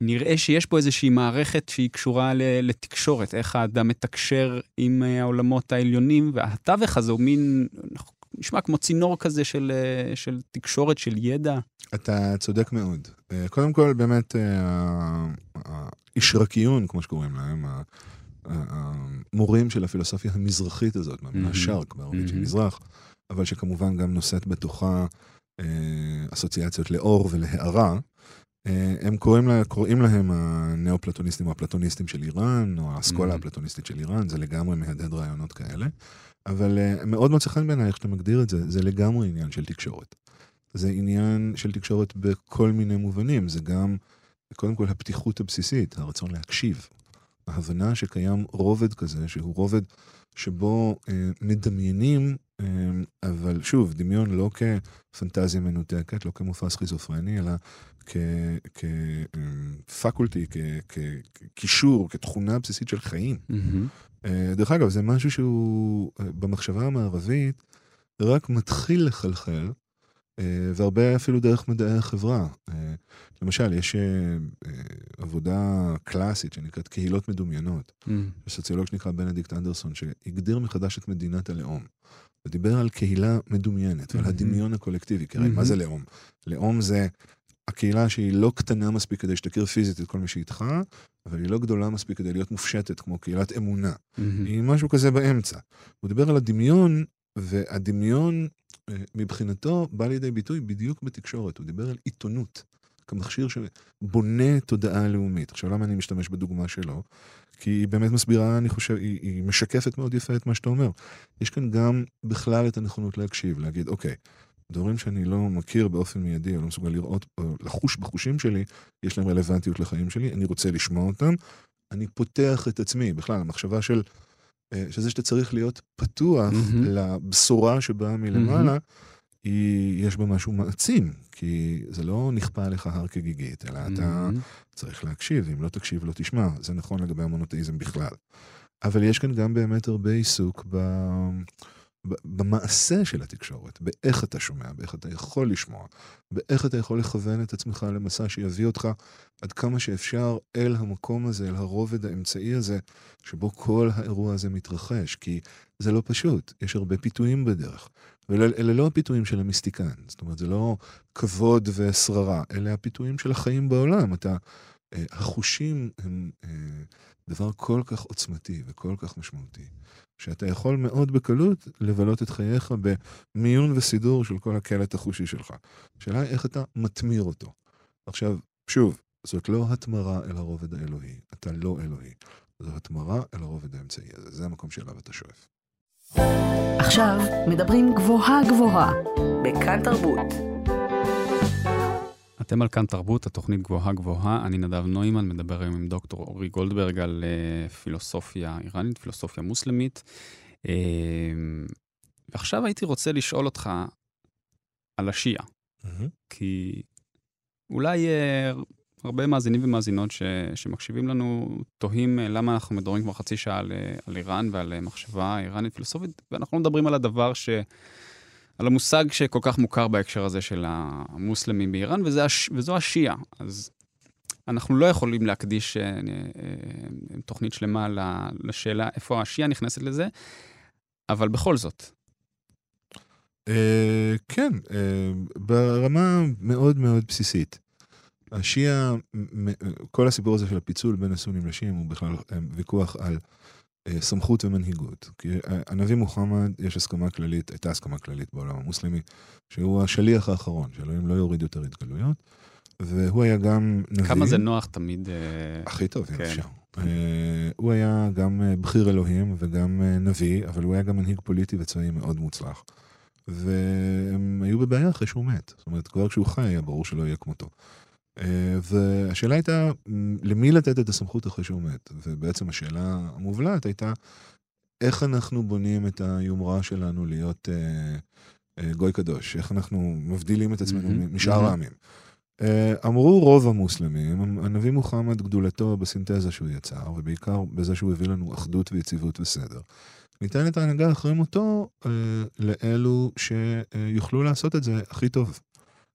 נראה שיש פה איזושהי מערכת שהיא קשורה לתקשורת, איך האדם מתקשר עם אה, העולמות העליונים, והתווך הזה הוא מין, נשמע כמו צינור כזה של, אה, של תקשורת, של ידע. אתה צודק מאוד. אה, קודם כל, באמת, האישרקיון, כמו שקוראים להם, המורים של הפילוסופיה המזרחית הזאת, מהמילה שרק, בערבית של מזרח, אבל שכמובן גם נושאת בתוכה אסוציאציות לאור ולהארה. אה, הם קוראים, לה, קוראים להם הנאו-פלטוניסטים או הפלטוניסטים של איראן, או האסכולה Mhm. הפלטוניסטית של איראן, זה לגמרי מהדהד רעיונות כאלה. אבל אה, מאוד מוצא חן בעיניי איך שאתה מגדיר את זה, זה לגמרי עניין של תקשורת. זה עניין של תקשורת בכל מיני מובנים, זה גם, קודם כל, הפתיחות הבסיסית, הרצון להקשיב. ההבנה שקיים רובד כזה, שהוא רובד שבו אה, מדמיינים, אה, אבל שוב, דמיון לא כפנטזיה מנותקת, לא כמופע סכיזופרני, אלא כפקולטי, כקישור, כתכונה בסיסית של חיים. אה, דרך אגב, זה משהו שהוא אה, במחשבה המערבית רק מתחיל לחלחל, אה, והרבה אפילו דרך מדעי החברה. למשל, יש עבודה קלאסית שנקראת קהילות מדומיינות. מהמם. יש סוציולוג שנקרא בנדיקט אנדרסון, שהגדיר מחדש את מדינת הלאום. ודיבר על קהילה מדומיינת ועל מהמם. הדמיון הקולקטיבי. כי הרי מה מהמם. זה לאום? לאום זה הקהילה שהיא לא קטנה מספיק כדי שתכיר פיזית את כל מי שאיתך, אבל היא לא גדולה מספיק כדי להיות מופשטת כמו קהילת אמונה. מהמם. היא משהו כזה באמצע. הוא דיבר על הדמיון, והדמיון אה, מבחינתו בא לידי ביטוי בדיוק בתקשורת. הוא דיבר על עיתונות, כמכשיר שבונה תודעה לאומית. עכשיו, למה אני משתמש בדוגמה שלו? כי היא באמת מסבירה, אני חושב, היא, היא משקפת מאוד יפה את מה שאתה אומר. יש כאן גם בכלל את הנכונות להקשיב, להגיד, אוקיי, דברים שאני לא מכיר באופן מיידי, או לא מסוגל לראות, או לחוש בחושים שלי, יש להם רלוונטיות לחיים שלי, אני רוצה לשמוע אותם. אני פותח את עצמי, בכלל, המחשבה של, אה, שזה שאתה צריך להיות פתוח מהמם. לבשורה שבאה מלמעלה, היא, יש בה משהו מעצים, כי זה לא נכפה עליך הר כגיגית, אלא אתה מהמם. צריך להקשיב, אם לא תקשיב לא תשמע. זה נכון לגבי המונותאיזם בכלל. אבל יש כאן גם באמת הרבה עיסוק ב... במעשה של התקשורת, באיך אתה שומע, באיך אתה יכול לשמוע, באיך אתה יכול לכוון את עצמך למסע שיביא אותך עד כמה שאפשר אל המקום הזה, אל הרובד האמצעי הזה, שבו כל האירוע הזה מתרחש, כי זה לא פשוט, יש הרבה פיתויים בדרך. ואלה לא הפיתויים של המיסטיקן, זאת אומרת, זה לא כבוד ושררה, אלה הפיתויים של החיים בעולם. אתה, אה, החושים הם אה, דבר כל כך עוצמתי וכל כך משמעותי, שאתה יכול מאוד בקלות לבלות את חייך במיון וסידור של כל הקלט החושי שלך. השאלה היא איך אתה מתמיר אותו. עכשיו, שוב, זאת לא התמרה אל הרובד האלוהי, אתה לא אלוהי. זו התמרה אל הרובד האמצעי הזה, זה המקום שאליו אתה שואף. עכשיו מדברים גבוהה גבוהה, בכאן תרבות. אתם על כאן תרבות, התוכנית גבוהה גבוהה. אני נדב נוימן, מדבר היום עם דוקטור אורי גולדברג על uh, פילוסופיה איראנית, פילוסופיה מוסלמית. Uh, ועכשיו הייתי רוצה לשאול אותך על השיעה, כי אולי uh, הרבה מאזינים ומאזינות ש, שמקשיבים לנו תוהים למה אנחנו מדברים כבר חצי שעה על, על איראן ועל מחשבה איראנית פילוסופית, ואנחנו לא מדברים על הדבר ש... על המושג שכל כך מוכר בהקשר הזה של המוסלמים באיראן, וזה. וזו השיעה. אז אנחנו לא יכולים להקדיש אה, אה, תוכנית שלמה לשאלה איפה השיעה נכנסת לזה, אבל בכל זאת. אה, כן, ברמה מאוד מאוד בסיסית. השיעה, כל הסיפור הזה של הפיצול בין הסונים לשיעים הוא בכלל ויכוח על סמכות ומנהיגות. כי אה, הנביא מוחמד, יש הסכמה כללית, הייתה הסכמה כללית בעולם המוסלמי, שהוא השליח האחרון, שאלוהים לא יוריד יותר התגלויות, והוא היה גם נביא. כמה זה נוח תמיד... אה, הכי טוב, אם כן. אפשר. אה, הוא היה גם אה, בכיר אלוהים וגם אה, נביא, אבל הוא היה גם מנהיג פוליטי וצבאי מאוד מוצלח. והם היו בבעיה אחרי שהוא מת. זאת אומרת, כבר כשהוא חי היה ברור שלא יהיה כמותו. אה, והשאלה הייתה, למי לתת את הסמכות אחרי שהוא מת? ובעצם השאלה המובלעת הייתה, איך אנחנו בונים את היומרה שלנו להיות אה, אה, גוי קדוש? איך אנחנו מבדילים את עצמנו מהמם, משאר מהמם. העמים? אה, אמרו רוב המוסלמים, הנביא מוחמד גדולתו בסינתזה שהוא יצר, ובעיקר בזה שהוא הביא לנו אחדות ויציבות וסדר. ניתן את ההנהגה אחרי מותו אה, לאלו שיוכלו לעשות את זה הכי טוב.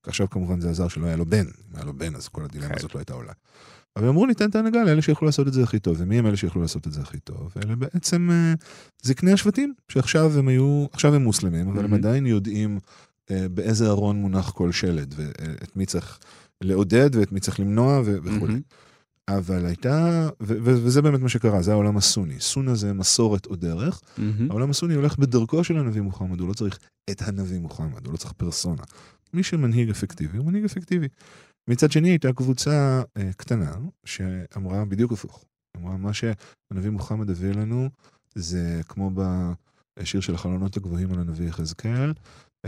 עכשיו כמובן זה עזר שלא היה לו בן, אם היה לו בן אז כל הדילמה כן. הזאת לא הייתה עולה. אבל אמרו ניתן את ההנהגה לאלה שיכולו לעשות את זה הכי טוב, ומי הם אלה שיכולו לעשות את זה הכי טוב? אלה בעצם אה, זקני השבטים, שעכשיו הם היו, עכשיו הם מוסלמים, אבל הם. עדיין יודעים אה, באיזה ארון מונח כל שלד, ואת מי צריך לעודד ואת מי צריך למנוע ו- וכו'. מהמם. אבל הייתה, ו- ו- וזה באמת מה שקרה, זה העולם הסוני. סונה זה מסורת או דרך, מהמם. העולם הסוני הולך בדרכו של הנביא מוחמד, הוא לא צריך את הנביא מוחמד, הוא לא צריך פרסונה. מי שמנהיג אפקטיבי הוא מנהיג אפקטיבי. מצד שני הייתה קבוצה אה, קטנה שאמרה בדיוק הפוך. אמרה, מה שהנביא מוחמד הביא לנו זה כמו בשיר של החלונות הגבוהים על הנביא יחזקאל,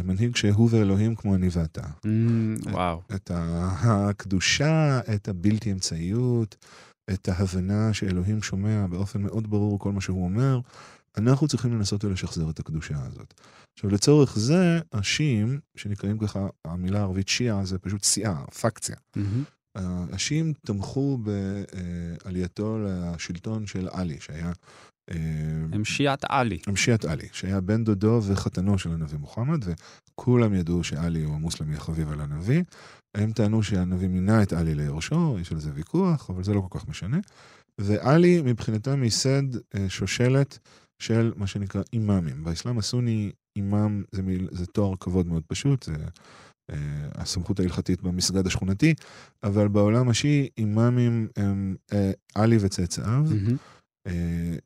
מנהיג שהוא ואלוהים כמו אני ואתה. Mm, וואו. את הקדושה, את הבלתי אמצעיות, את ההבנה שאלוהים שומע באופן מאוד ברור כל מה שהוא אומר. אנחנו צריכים לנסות ולשחזר את הקדושה הזאת. עכשיו, לצורך זה, השיעים, שנקראים ככה, המילה הערבית שיעה זה פשוט סיעה, פקציה. מהמם. השיעים תמכו בעלייתו לשלטון של עלי, שהיה... אה, הם שיעת עלי. הם שיעת עלי, שהיה בן דודו וחתנו של הנביא מוחמד, וכולם ידעו שעלי הוא המוסלמי החביב על הנביא. הם טענו שהנביא מינה את עלי ליורשו, יש על זה ויכוח, אבל זה לא כל כך משנה. ועלי מבחינתם ייסד אה, שושלת של מה שנקרא אימאמים. באסלאם הסוני אימאם זה, מיל, זה תואר כבוד מאוד פשוט, זה אה, הסמכות ההלכתית במסגד השכונתי, אבל בעולם השיעי אימאמים הם אה, עלי וצאצאיו. מהמם. אה,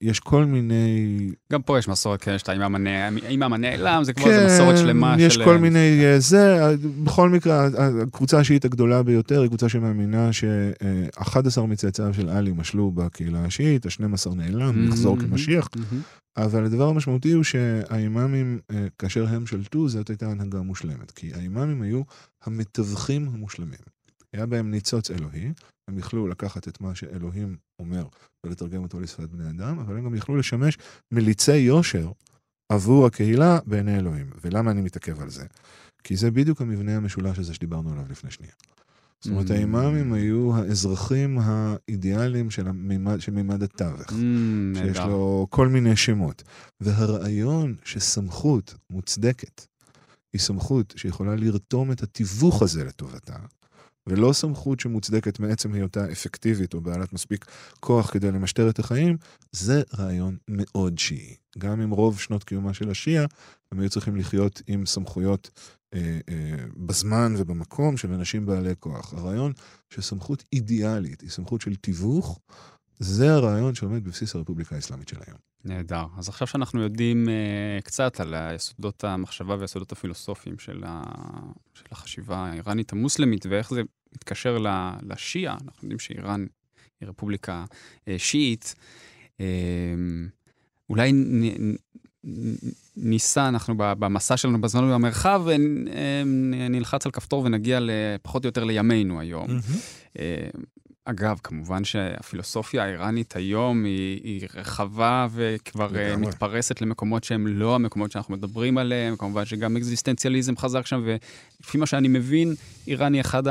יש כל מיני... גם פה יש מסורת כאלה שאתה אימאם הנ- אימאם הנעלם, זה כמו איזה מסורת שלמה כן, יש של... כל מיני אה, זה, אה, בכל מקרה, הקבוצה השיעית הגדולה ביותר היא קבוצה שמאמינה ש-11 מצאצאיו של עלי משלו בקהילה השיעית, ה-12 נעלם, נחזור מהמם. כמשיח, מהמם. אבל הדבר המשמעותי הוא שהאימאמים, אה, כאשר הם שלטו, זאת הייתה הנהגה מושלמת, כי האימאמים היו המתווכים המושלמים. היה בהם ניצוץ אלוהי, הם יכלו לקחת את מה שאלוהים אומר ולתרגם אותו לשפת בני אדם, אבל הם גם יכלו לשמש מליצי יושר עבור הקהילה בעיני אלוהים. ולמה אני מתעכב על זה? כי זה בדיוק המבנה המשולש הזה שדיברנו עליו לפני שנייה. זאת אומרת, Mm. האימאמים היו האזרחים האידיאליים של המימד, של מימד התווך. אמ, שיש נהדר. לו כל מיני שמות. והרעיון שסמכות מוצדקת היא סמכות שיכולה לרתום את התיווך הזה לטובתה, ולא סמכות שמוצדקת מעצם היותה אפקטיבית או בעלת מספיק כוח כדי למשטר את החיים, זה רעיון מאוד שיעי. גם עם רוב שנות קיומה של השיעה, הם היו צריכים לחיות עם סמכויות אה, אה, בזמן ובמקום של אנשים בעלי כוח. הרעיון שסמכות אידיאלית היא סמכות של תיווך, זה הרעיון שעומד בבסיס הרפובליקה האסלאמית של היום. נהדר. אז עכשיו שאנחנו יודעים uh, קצת על יסודות המחשבה והיסודות הפילוסופיים של, ה... של החשיבה האיראנית המוסלמית ואיך זה מתקשר ל- לשיעה, אנחנו יודעים שאיראן היא רפובליקה uh, שיעית. Uh, אולי נ, ניסע, אנחנו במסע שלנו בזמן ובמרחב, נלחץ על כפתור ונגיע פחות או יותר לימינו היום. אה, אגב, כמובן שהפילוסופיה האיראנית היום היא, היא רחבה וכבר אה, לגמרי. מתפרסת למקומות שהם לא המקומות שאנחנו מדברים עליהם, כמובן שגם אקזיסטנציאליזם חזק שם, ולפי מה שאני מבין, איראן היא אחד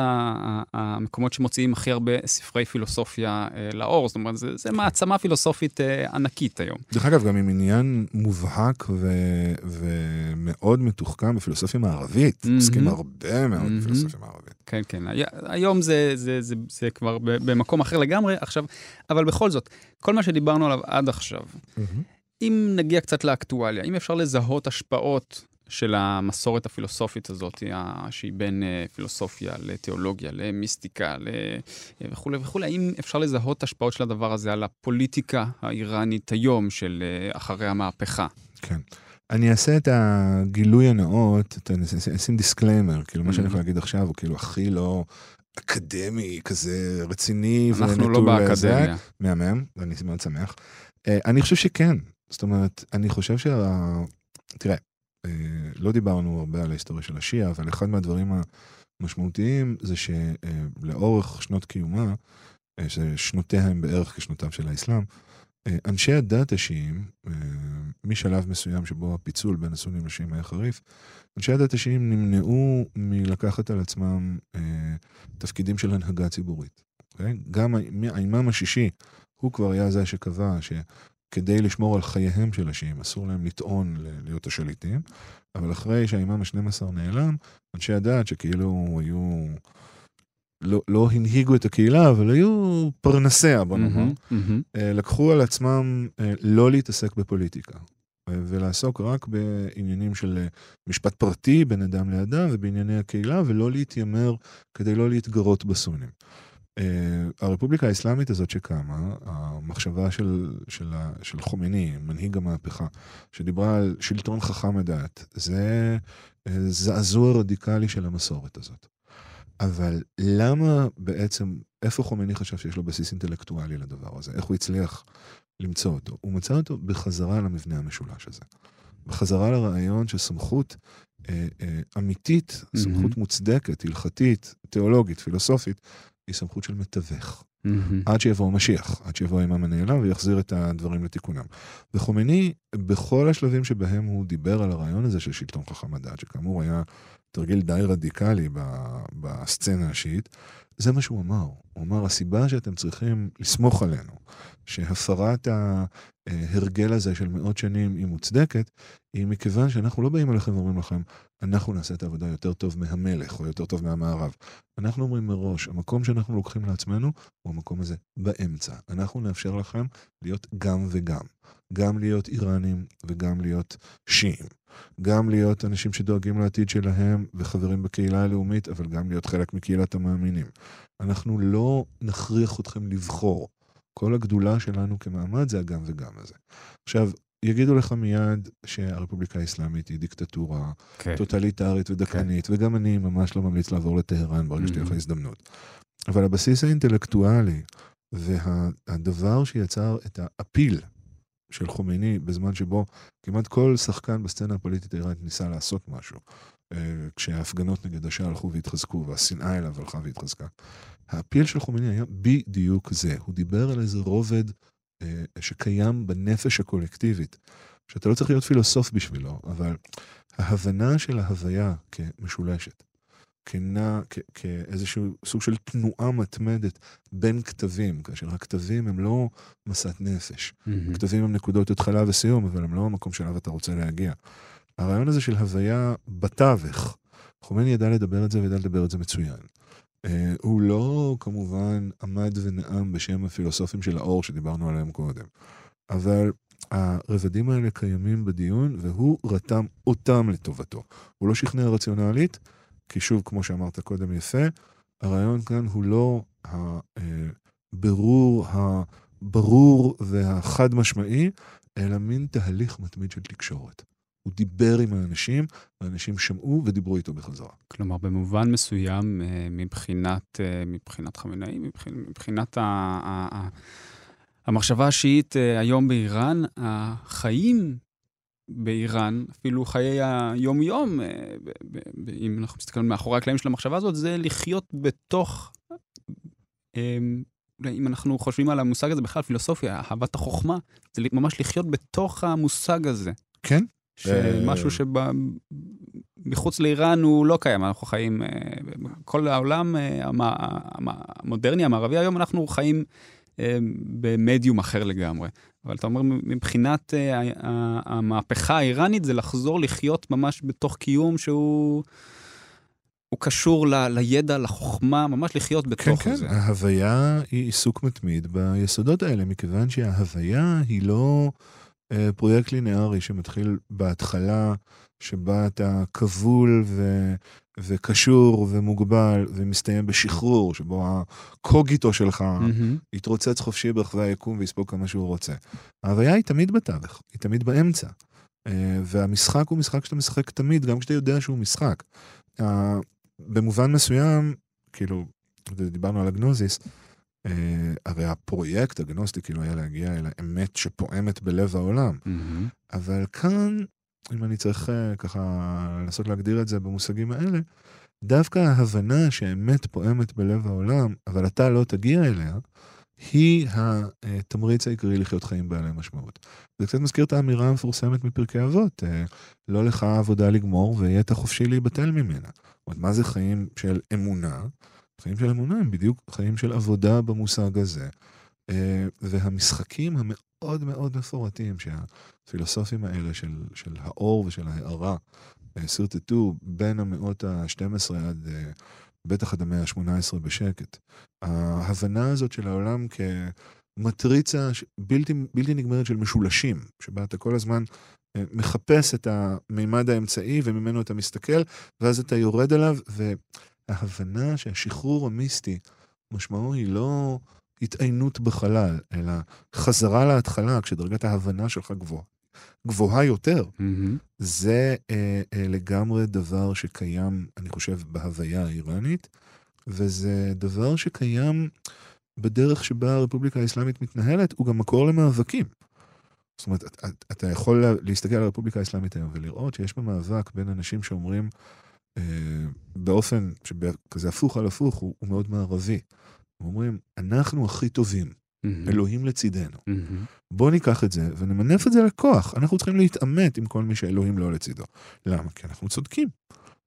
המקומות שמוציאים הכי הרבה ספרי פילוסופיה אה, לאור, זאת אומרת, זה, זה מעצמה פילוסופית אה, ענקית היום. דרך אגב, גם עם עניין מובהק ו- ומאוד מתוחכם בפילוסופיה מערבית. מהמם. עוסקים הרבה מאוד מהמם. בפילוסופיה מערבית. כן, כן. הי- היום זה, זה, זה, זה כבר במקום אחר לגמרי. עכשיו, אבל בכל זאת, כל מה שדיברנו עליו עד עכשיו, אם נגיע קצת לאקטואליה, אם אפשר לזהות השפעות של המסורת הפילוסופית הזאת, שהיא בין אה, פילוסופיה לתיאולוגיה, למיסטיקה ל... וכולי וכולי, האם אפשר לזהות השפעות של הדבר הזה על הפוליטיקה האיראנית היום של אה, אחרי המהפכה? כן. אני אעשה את הגילוי הנאות, אשים disclaimer, כאילו מה שאני. יכול להגיד עכשיו הוא כאילו הכי לא אקדמי, כזה רציני אנחנו לא. באקדמיה. מהמם, ואני מאוד שמח. אה, אני חושב שכן. זאת אומרת, אני חושב שה... תראה, אה, לא דיברנו הרבה על ההיסטוריה של השיעה, אבל אחד מהדברים המשמעותיים זה שלאורך שנות קיומה, אה, ששנותיה הם בערך כשנותיו של האסלאם, אה, אנשי הדת השיעים, אה, משלב מסוים שבו הפיצול בין הסונים לשיעים היה חריף, אנשי הדת השיעים נמנעו מלקחת על עצמם אה, תפקידים של הנהגה ציבורית. אוקיי? גם האימאם השישי, הוא כבר היה זה שקבע שכדי לשמור על חייהם של השיעים, אסור להם לטעון להיות השליטים, אבל אחרי שהאימאם ה-12 נעלם, אנשי הדת שכאילו היו... לא, לא הנהיגו את הקהילה, אבל היו פרנסיה, בוא נאמר. מהמם. אה, לקחו על עצמם אה, לא להתעסק בפוליטיקה, ולעסוק רק בעניינים של אה, משפט פרטי בין אדם לאדם ובענייני הקהילה, ולא להתיימר כדי לא להתגרות בסונים. אה, הרפובליקה האסלאמית הזאת שקמה, המחשבה של, של, של חומייני, מנהיג המהפכה, שדיברה על שלטון חכם הדת, זה אה, זעזוע רדיקלי של המסורת הזאת. אבל למה בעצם, איפה חומייני חשב שיש לו בסיס אינטלקטואלי לדבר הזה? איך הוא הצליח למצוא אותו? הוא מצא אותו בחזרה למבנה המשולש הזה. בחזרה לרעיון שסמכות אה, אה, אמיתית, סמכות מהמם. מוצדקת, הלכתית, תיאולוגית, פילוסופית, היא סמכות של מתווך. עד שיבוא המשיח, עד שיבוא האימאם הנעלם ויחזיר את הדברים לתיקונם. וחומייני, בכל השלבים שבהם הוא דיבר על הרעיון הזה של שלטון חכם הדת, שכאמור היה תרגיל די רדיקלי בסצנה השיעית, זה מה שהוא אמר. הוא אמר, הסיבה שאתם צריכים לסמוך עלינו, שהפרת ההרגל הזה של מאות שנים היא מוצדקת, היא מכיוון שאנחנו לא באים אליכם ואומרים לכם, אנחנו נעשה את העבודה יותר טוב מהמלך או יותר טוב מהמערב. אנחנו אומרים מראש, המקום שאנחנו לוקחים לעצמנו הוא המקום הזה באמצע. אנחנו נאפשר לכם להיות גם וגם. גם להיות איראנים וגם להיות שיעים. גם להיות אנשים שדואגים לעתיד שלהם וחברים בקהילה הלאומית, אבל גם להיות חלק מקהילת המאמינים. אנחנו לא נכריח אתכם לבחור. כל הגדולה שלנו כמעמד זה הגם וגם הזה. עכשיו, יגידו לך מיד שהרפובליקה האסלאמית היא דיקטטורה כן. טוטליטרית ודכאנית, וגם אני ממש לא ממליץ לעבור לטהרן ברגע שתהיה לך Mhm. הזדמנות. אבל הבסיס האינטלקטואלי והדבר שיצר את האפיל של חומייני בזמן שבו כמעט כל שחקן בסצנה הפוליטית האיראנית ניסה לעשות משהו, אה, כשההפגנות נגד השאה הלכו והתחזקו והשנאה אליו הלכה והתחזקה. האפיל של חומייני היה בדיוק זה. הוא דיבר על איזה רובד אה, שקיים בנפש הקולקטיבית, שאתה לא צריך להיות פילוסוף בשבילו, אבל ההבנה של ההוויה כמשולשת, כנע, כ- כאיזשהו סוג של תנועה מתמדת בין כתבים, כאשר הכתבים הם לא משאת נפש. מהמם. כתבים הם נקודות התחלה וסיום, אבל הם לא המקום שאליו אתה רוצה להגיע. הרעיון הזה של הוויה בתווך, חומייני ידע לדבר את זה וידע לדבר את זה מצוין. Uh, הוא לא כמובן עמד ונאם בשם הפילוסופים של האור שדיברנו עליהם קודם, אבל הרבדים האלה קיימים בדיון והוא רתם אותם לטובתו. הוא לא שכנע רציונלית, כי שוב, כמו שאמרת קודם יפה, הרעיון כאן הוא לא הבירור הברור והחד משמעי, אלא מין תהליך מתמיד של תקשורת. הוא דיבר עם האנשים, האנשים שמעו ודיברו איתו בחזרה. כלומר, במובן מסוים, אה, מבחינת, אה, מבחינת חמינאי, מבחינת, מבחינת ה, ה, ה, המחשבה השיעית אה, היום באיראן, החיים באיראן, אפילו חיי היום-יום, אה, אם אנחנו מסתכלים מאחורי הקלעים של המחשבה הזאת, זה לחיות בתוך, אה, אם אנחנו חושבים על המושג הזה בכלל, פילוסופיה, אהבת החוכמה, זה ממש לחיות בתוך המושג הזה. כן? שמשהו שמחוץ לאיראן הוא לא קיים, אנחנו חיים, אה, כל העולם אה, המ- המ- המודרני, המערבי היום, אנחנו חיים אה, במדיום אחר לגמרי. אבל אתה אומר, מבחינת אה, המהפכה האיראנית, זה לחזור לחיות ממש בתוך קיום שהוא... הוא קשור ל, לידע, לחוכמה, ממש לחיות כן, בתוך כן, זה. ההוויה היא עיסוק מתמיד ביסודות האלה, מכיוון שההוויה היא לא אה, פרויקט לינארי שמתחיל בהתחלה, שבה אתה כבול ו... וקשור ומוגבל, ומסתיים בשחרור, שבו הקוגיטו שלך מהמם. יתרוצץ חופשי ברחבי היקום ויספוג כמה שהוא רוצה. ההוויה היא תמיד בתווך, היא תמיד באמצע. אה, והמשחק הוא משחק שאתה משחק תמיד, גם כשאתה יודע שהוא משחק. במובן מסוים, כאילו, דיברנו על הגנוזיס, אה, הרי הפרויקט הגנוסטי כאילו היה להגיע אל האמת שפועמת בלב העולם. מהמם. אבל כאן, אם אני צריך אה, ככה לנסות להגדיר את זה במושגים האלה, דווקא ההבנה שהאמת פועמת בלב העולם, אבל אתה לא תגיע אליה, היא התמריץ העיקרי לחיות חיים בעלי משמעות. זה קצת מזכיר את האמירה המפורסמת מפרקי אבות, אה, לא לך עבודה לגמור ויהיה אתה חופשי להיבטל ממנה. זאת אומרת, מה זה חיים של אמונה? חיים של אמונה הם בדיוק חיים של עבודה במושג הזה. אה, והמשחקים המאוד מאוד מפורטים שהפילוסופים האלה של, של האור ושל ההארה אה, שרטטו בין המאות ה-12 עד, אה, בטח עד המאה ה-18 בשקט. ההבנה הזאת של העולם כמטריצה בלתי, בלתי נגמרת של משולשים, שבה אתה כל הזמן מחפש את המימד האמצעי וממנו אתה מסתכל, ואז אתה יורד עליו, וההבנה שהשחרור המיסטי, משמעו היא לא התעיינות בחלל, אלא חזרה להתחלה, כשדרגת ההבנה שלך גבוהה. גבוהה יותר, מהמם. זה אה, אה, לגמרי דבר שקיים, אני חושב, בהוויה האיראנית, וזה דבר שקיים בדרך שבה הרפובליקה האסלאמית מתנהלת, הוא גם מקור למאבקים. זאת אומרת, אתה, יכול להסתכל על הרפובליקה האסלאמית היום ולראות שיש בה מאבק בין אנשים שאומרים, באופן שכזה הפוך על הפוך, הוא, הוא מאוד מערבי. הם אומרים, אנחנו הכי טובים, mm-hmm. אלוהים לצידנו. Mm-hmm. בואו ניקח את זה ונמנף את זה לכוח. אנחנו צריכים להתעמת עם כל מי שאלוהים לא לצידו. למה? כי אנחנו צודקים.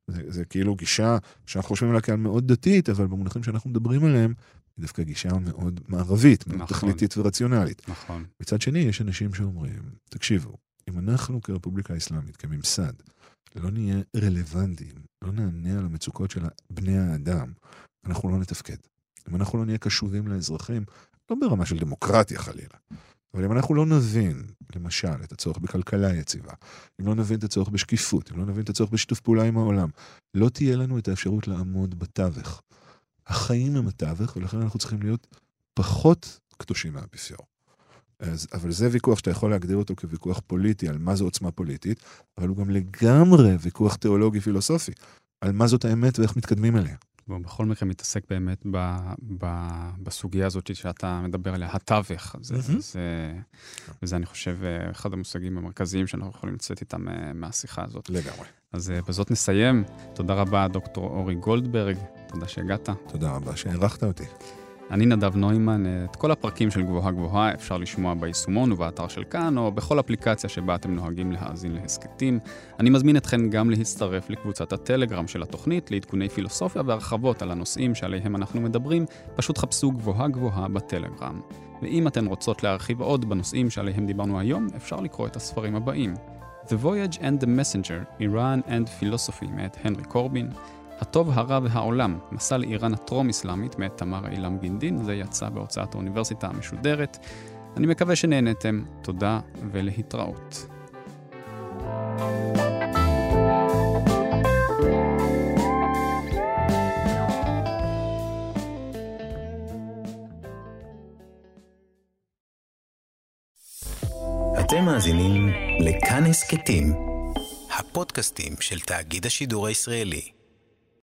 זה, זה כאילו גישה שאנחנו חושבים עליה כאן מאוד דתית, אבל במונחים שאנחנו מדברים עליהם, היא דווקא גישה מאוד מערבית, מאוד נכון. תכליתית ורציונלית. נכון. מצד שני, יש אנשים שאומרים, תקשיבו, אם אנחנו כרפובליקה האסלאמית, כממסד, לא נהיה רלוונטיים, לא נענה על המצוקות של בני האדם, אנחנו לא נתפקד. אם אנחנו לא נהיה קשובים לאזרחים, לא ברמה של דמוקרטיה חלילה, אבל אם אנחנו לא נבין, למשל, את הצורך בכלכלה יציבה, אם לא נבין את הצורך בשקיפות, אם לא נבין את הצורך בשיתוף פעולה עם העולם, לא תהיה לנו את האפשרות לעמוד בתווך. החיים הם התווך, ולכן אנחנו צריכים להיות פחות קדושים מהאפיפיור. אז, אבל זה ויכוח שאתה יכול להגדיר אותו כוויכוח פוליטי, על מה זו עוצמה פוליטית, אבל הוא גם לגמרי ויכוח תיאולוגי-פילוסופי, על מה זאת האמת ואיך מתקדמים אליה. והוא בכל מקרה מתעסק באמת ב, ב, בסוגיה הזאת שאתה מדבר עליה, התווך. זה, mm-hmm. זה, וזה, אני חושב, אחד המושגים המרכזיים שאנחנו יכולים לצאת איתם אה, מהשיחה הזאת. לגמרי. אז אה, בזאת נסיים. תודה רבה, דוקטור אורי גולדברג. תודה שהגעת. תודה רבה שהערכת אותי. אני נדב נוימן, את כל הפרקים של גבוהה גבוהה אפשר לשמוע ביישומון ובאתר של כאן, או בכל אפליקציה שבה אתם נוהגים להאזין להסכתים. אני מזמין אתכן גם להצטרף לקבוצת הטלגרם של התוכנית לעדכוני פילוסופיה והרחבות על הנושאים שעליהם אנחנו מדברים, פשוט חפשו גבוהה גבוהה בטלגרם. ואם אתן רוצות להרחיב עוד בנושאים שעליהם דיברנו היום, אפשר לקרוא את הספרים הבאים. The Voyage and the Messenger, Iran and Philosophy מאת הנרי קורבין, הטוב, הרע והעולם, מסע לאיראן הטרום-אסלאמית מאת תמר אילם גינדין, זה יצא בהוצאת האוניברסיטה המשודרת. אני מקווה שנהנתם, תודה ולהתראות. אתם מאזינים לכאן הסכתים, הפודקאסטים של תאגיד השידור הישראלי.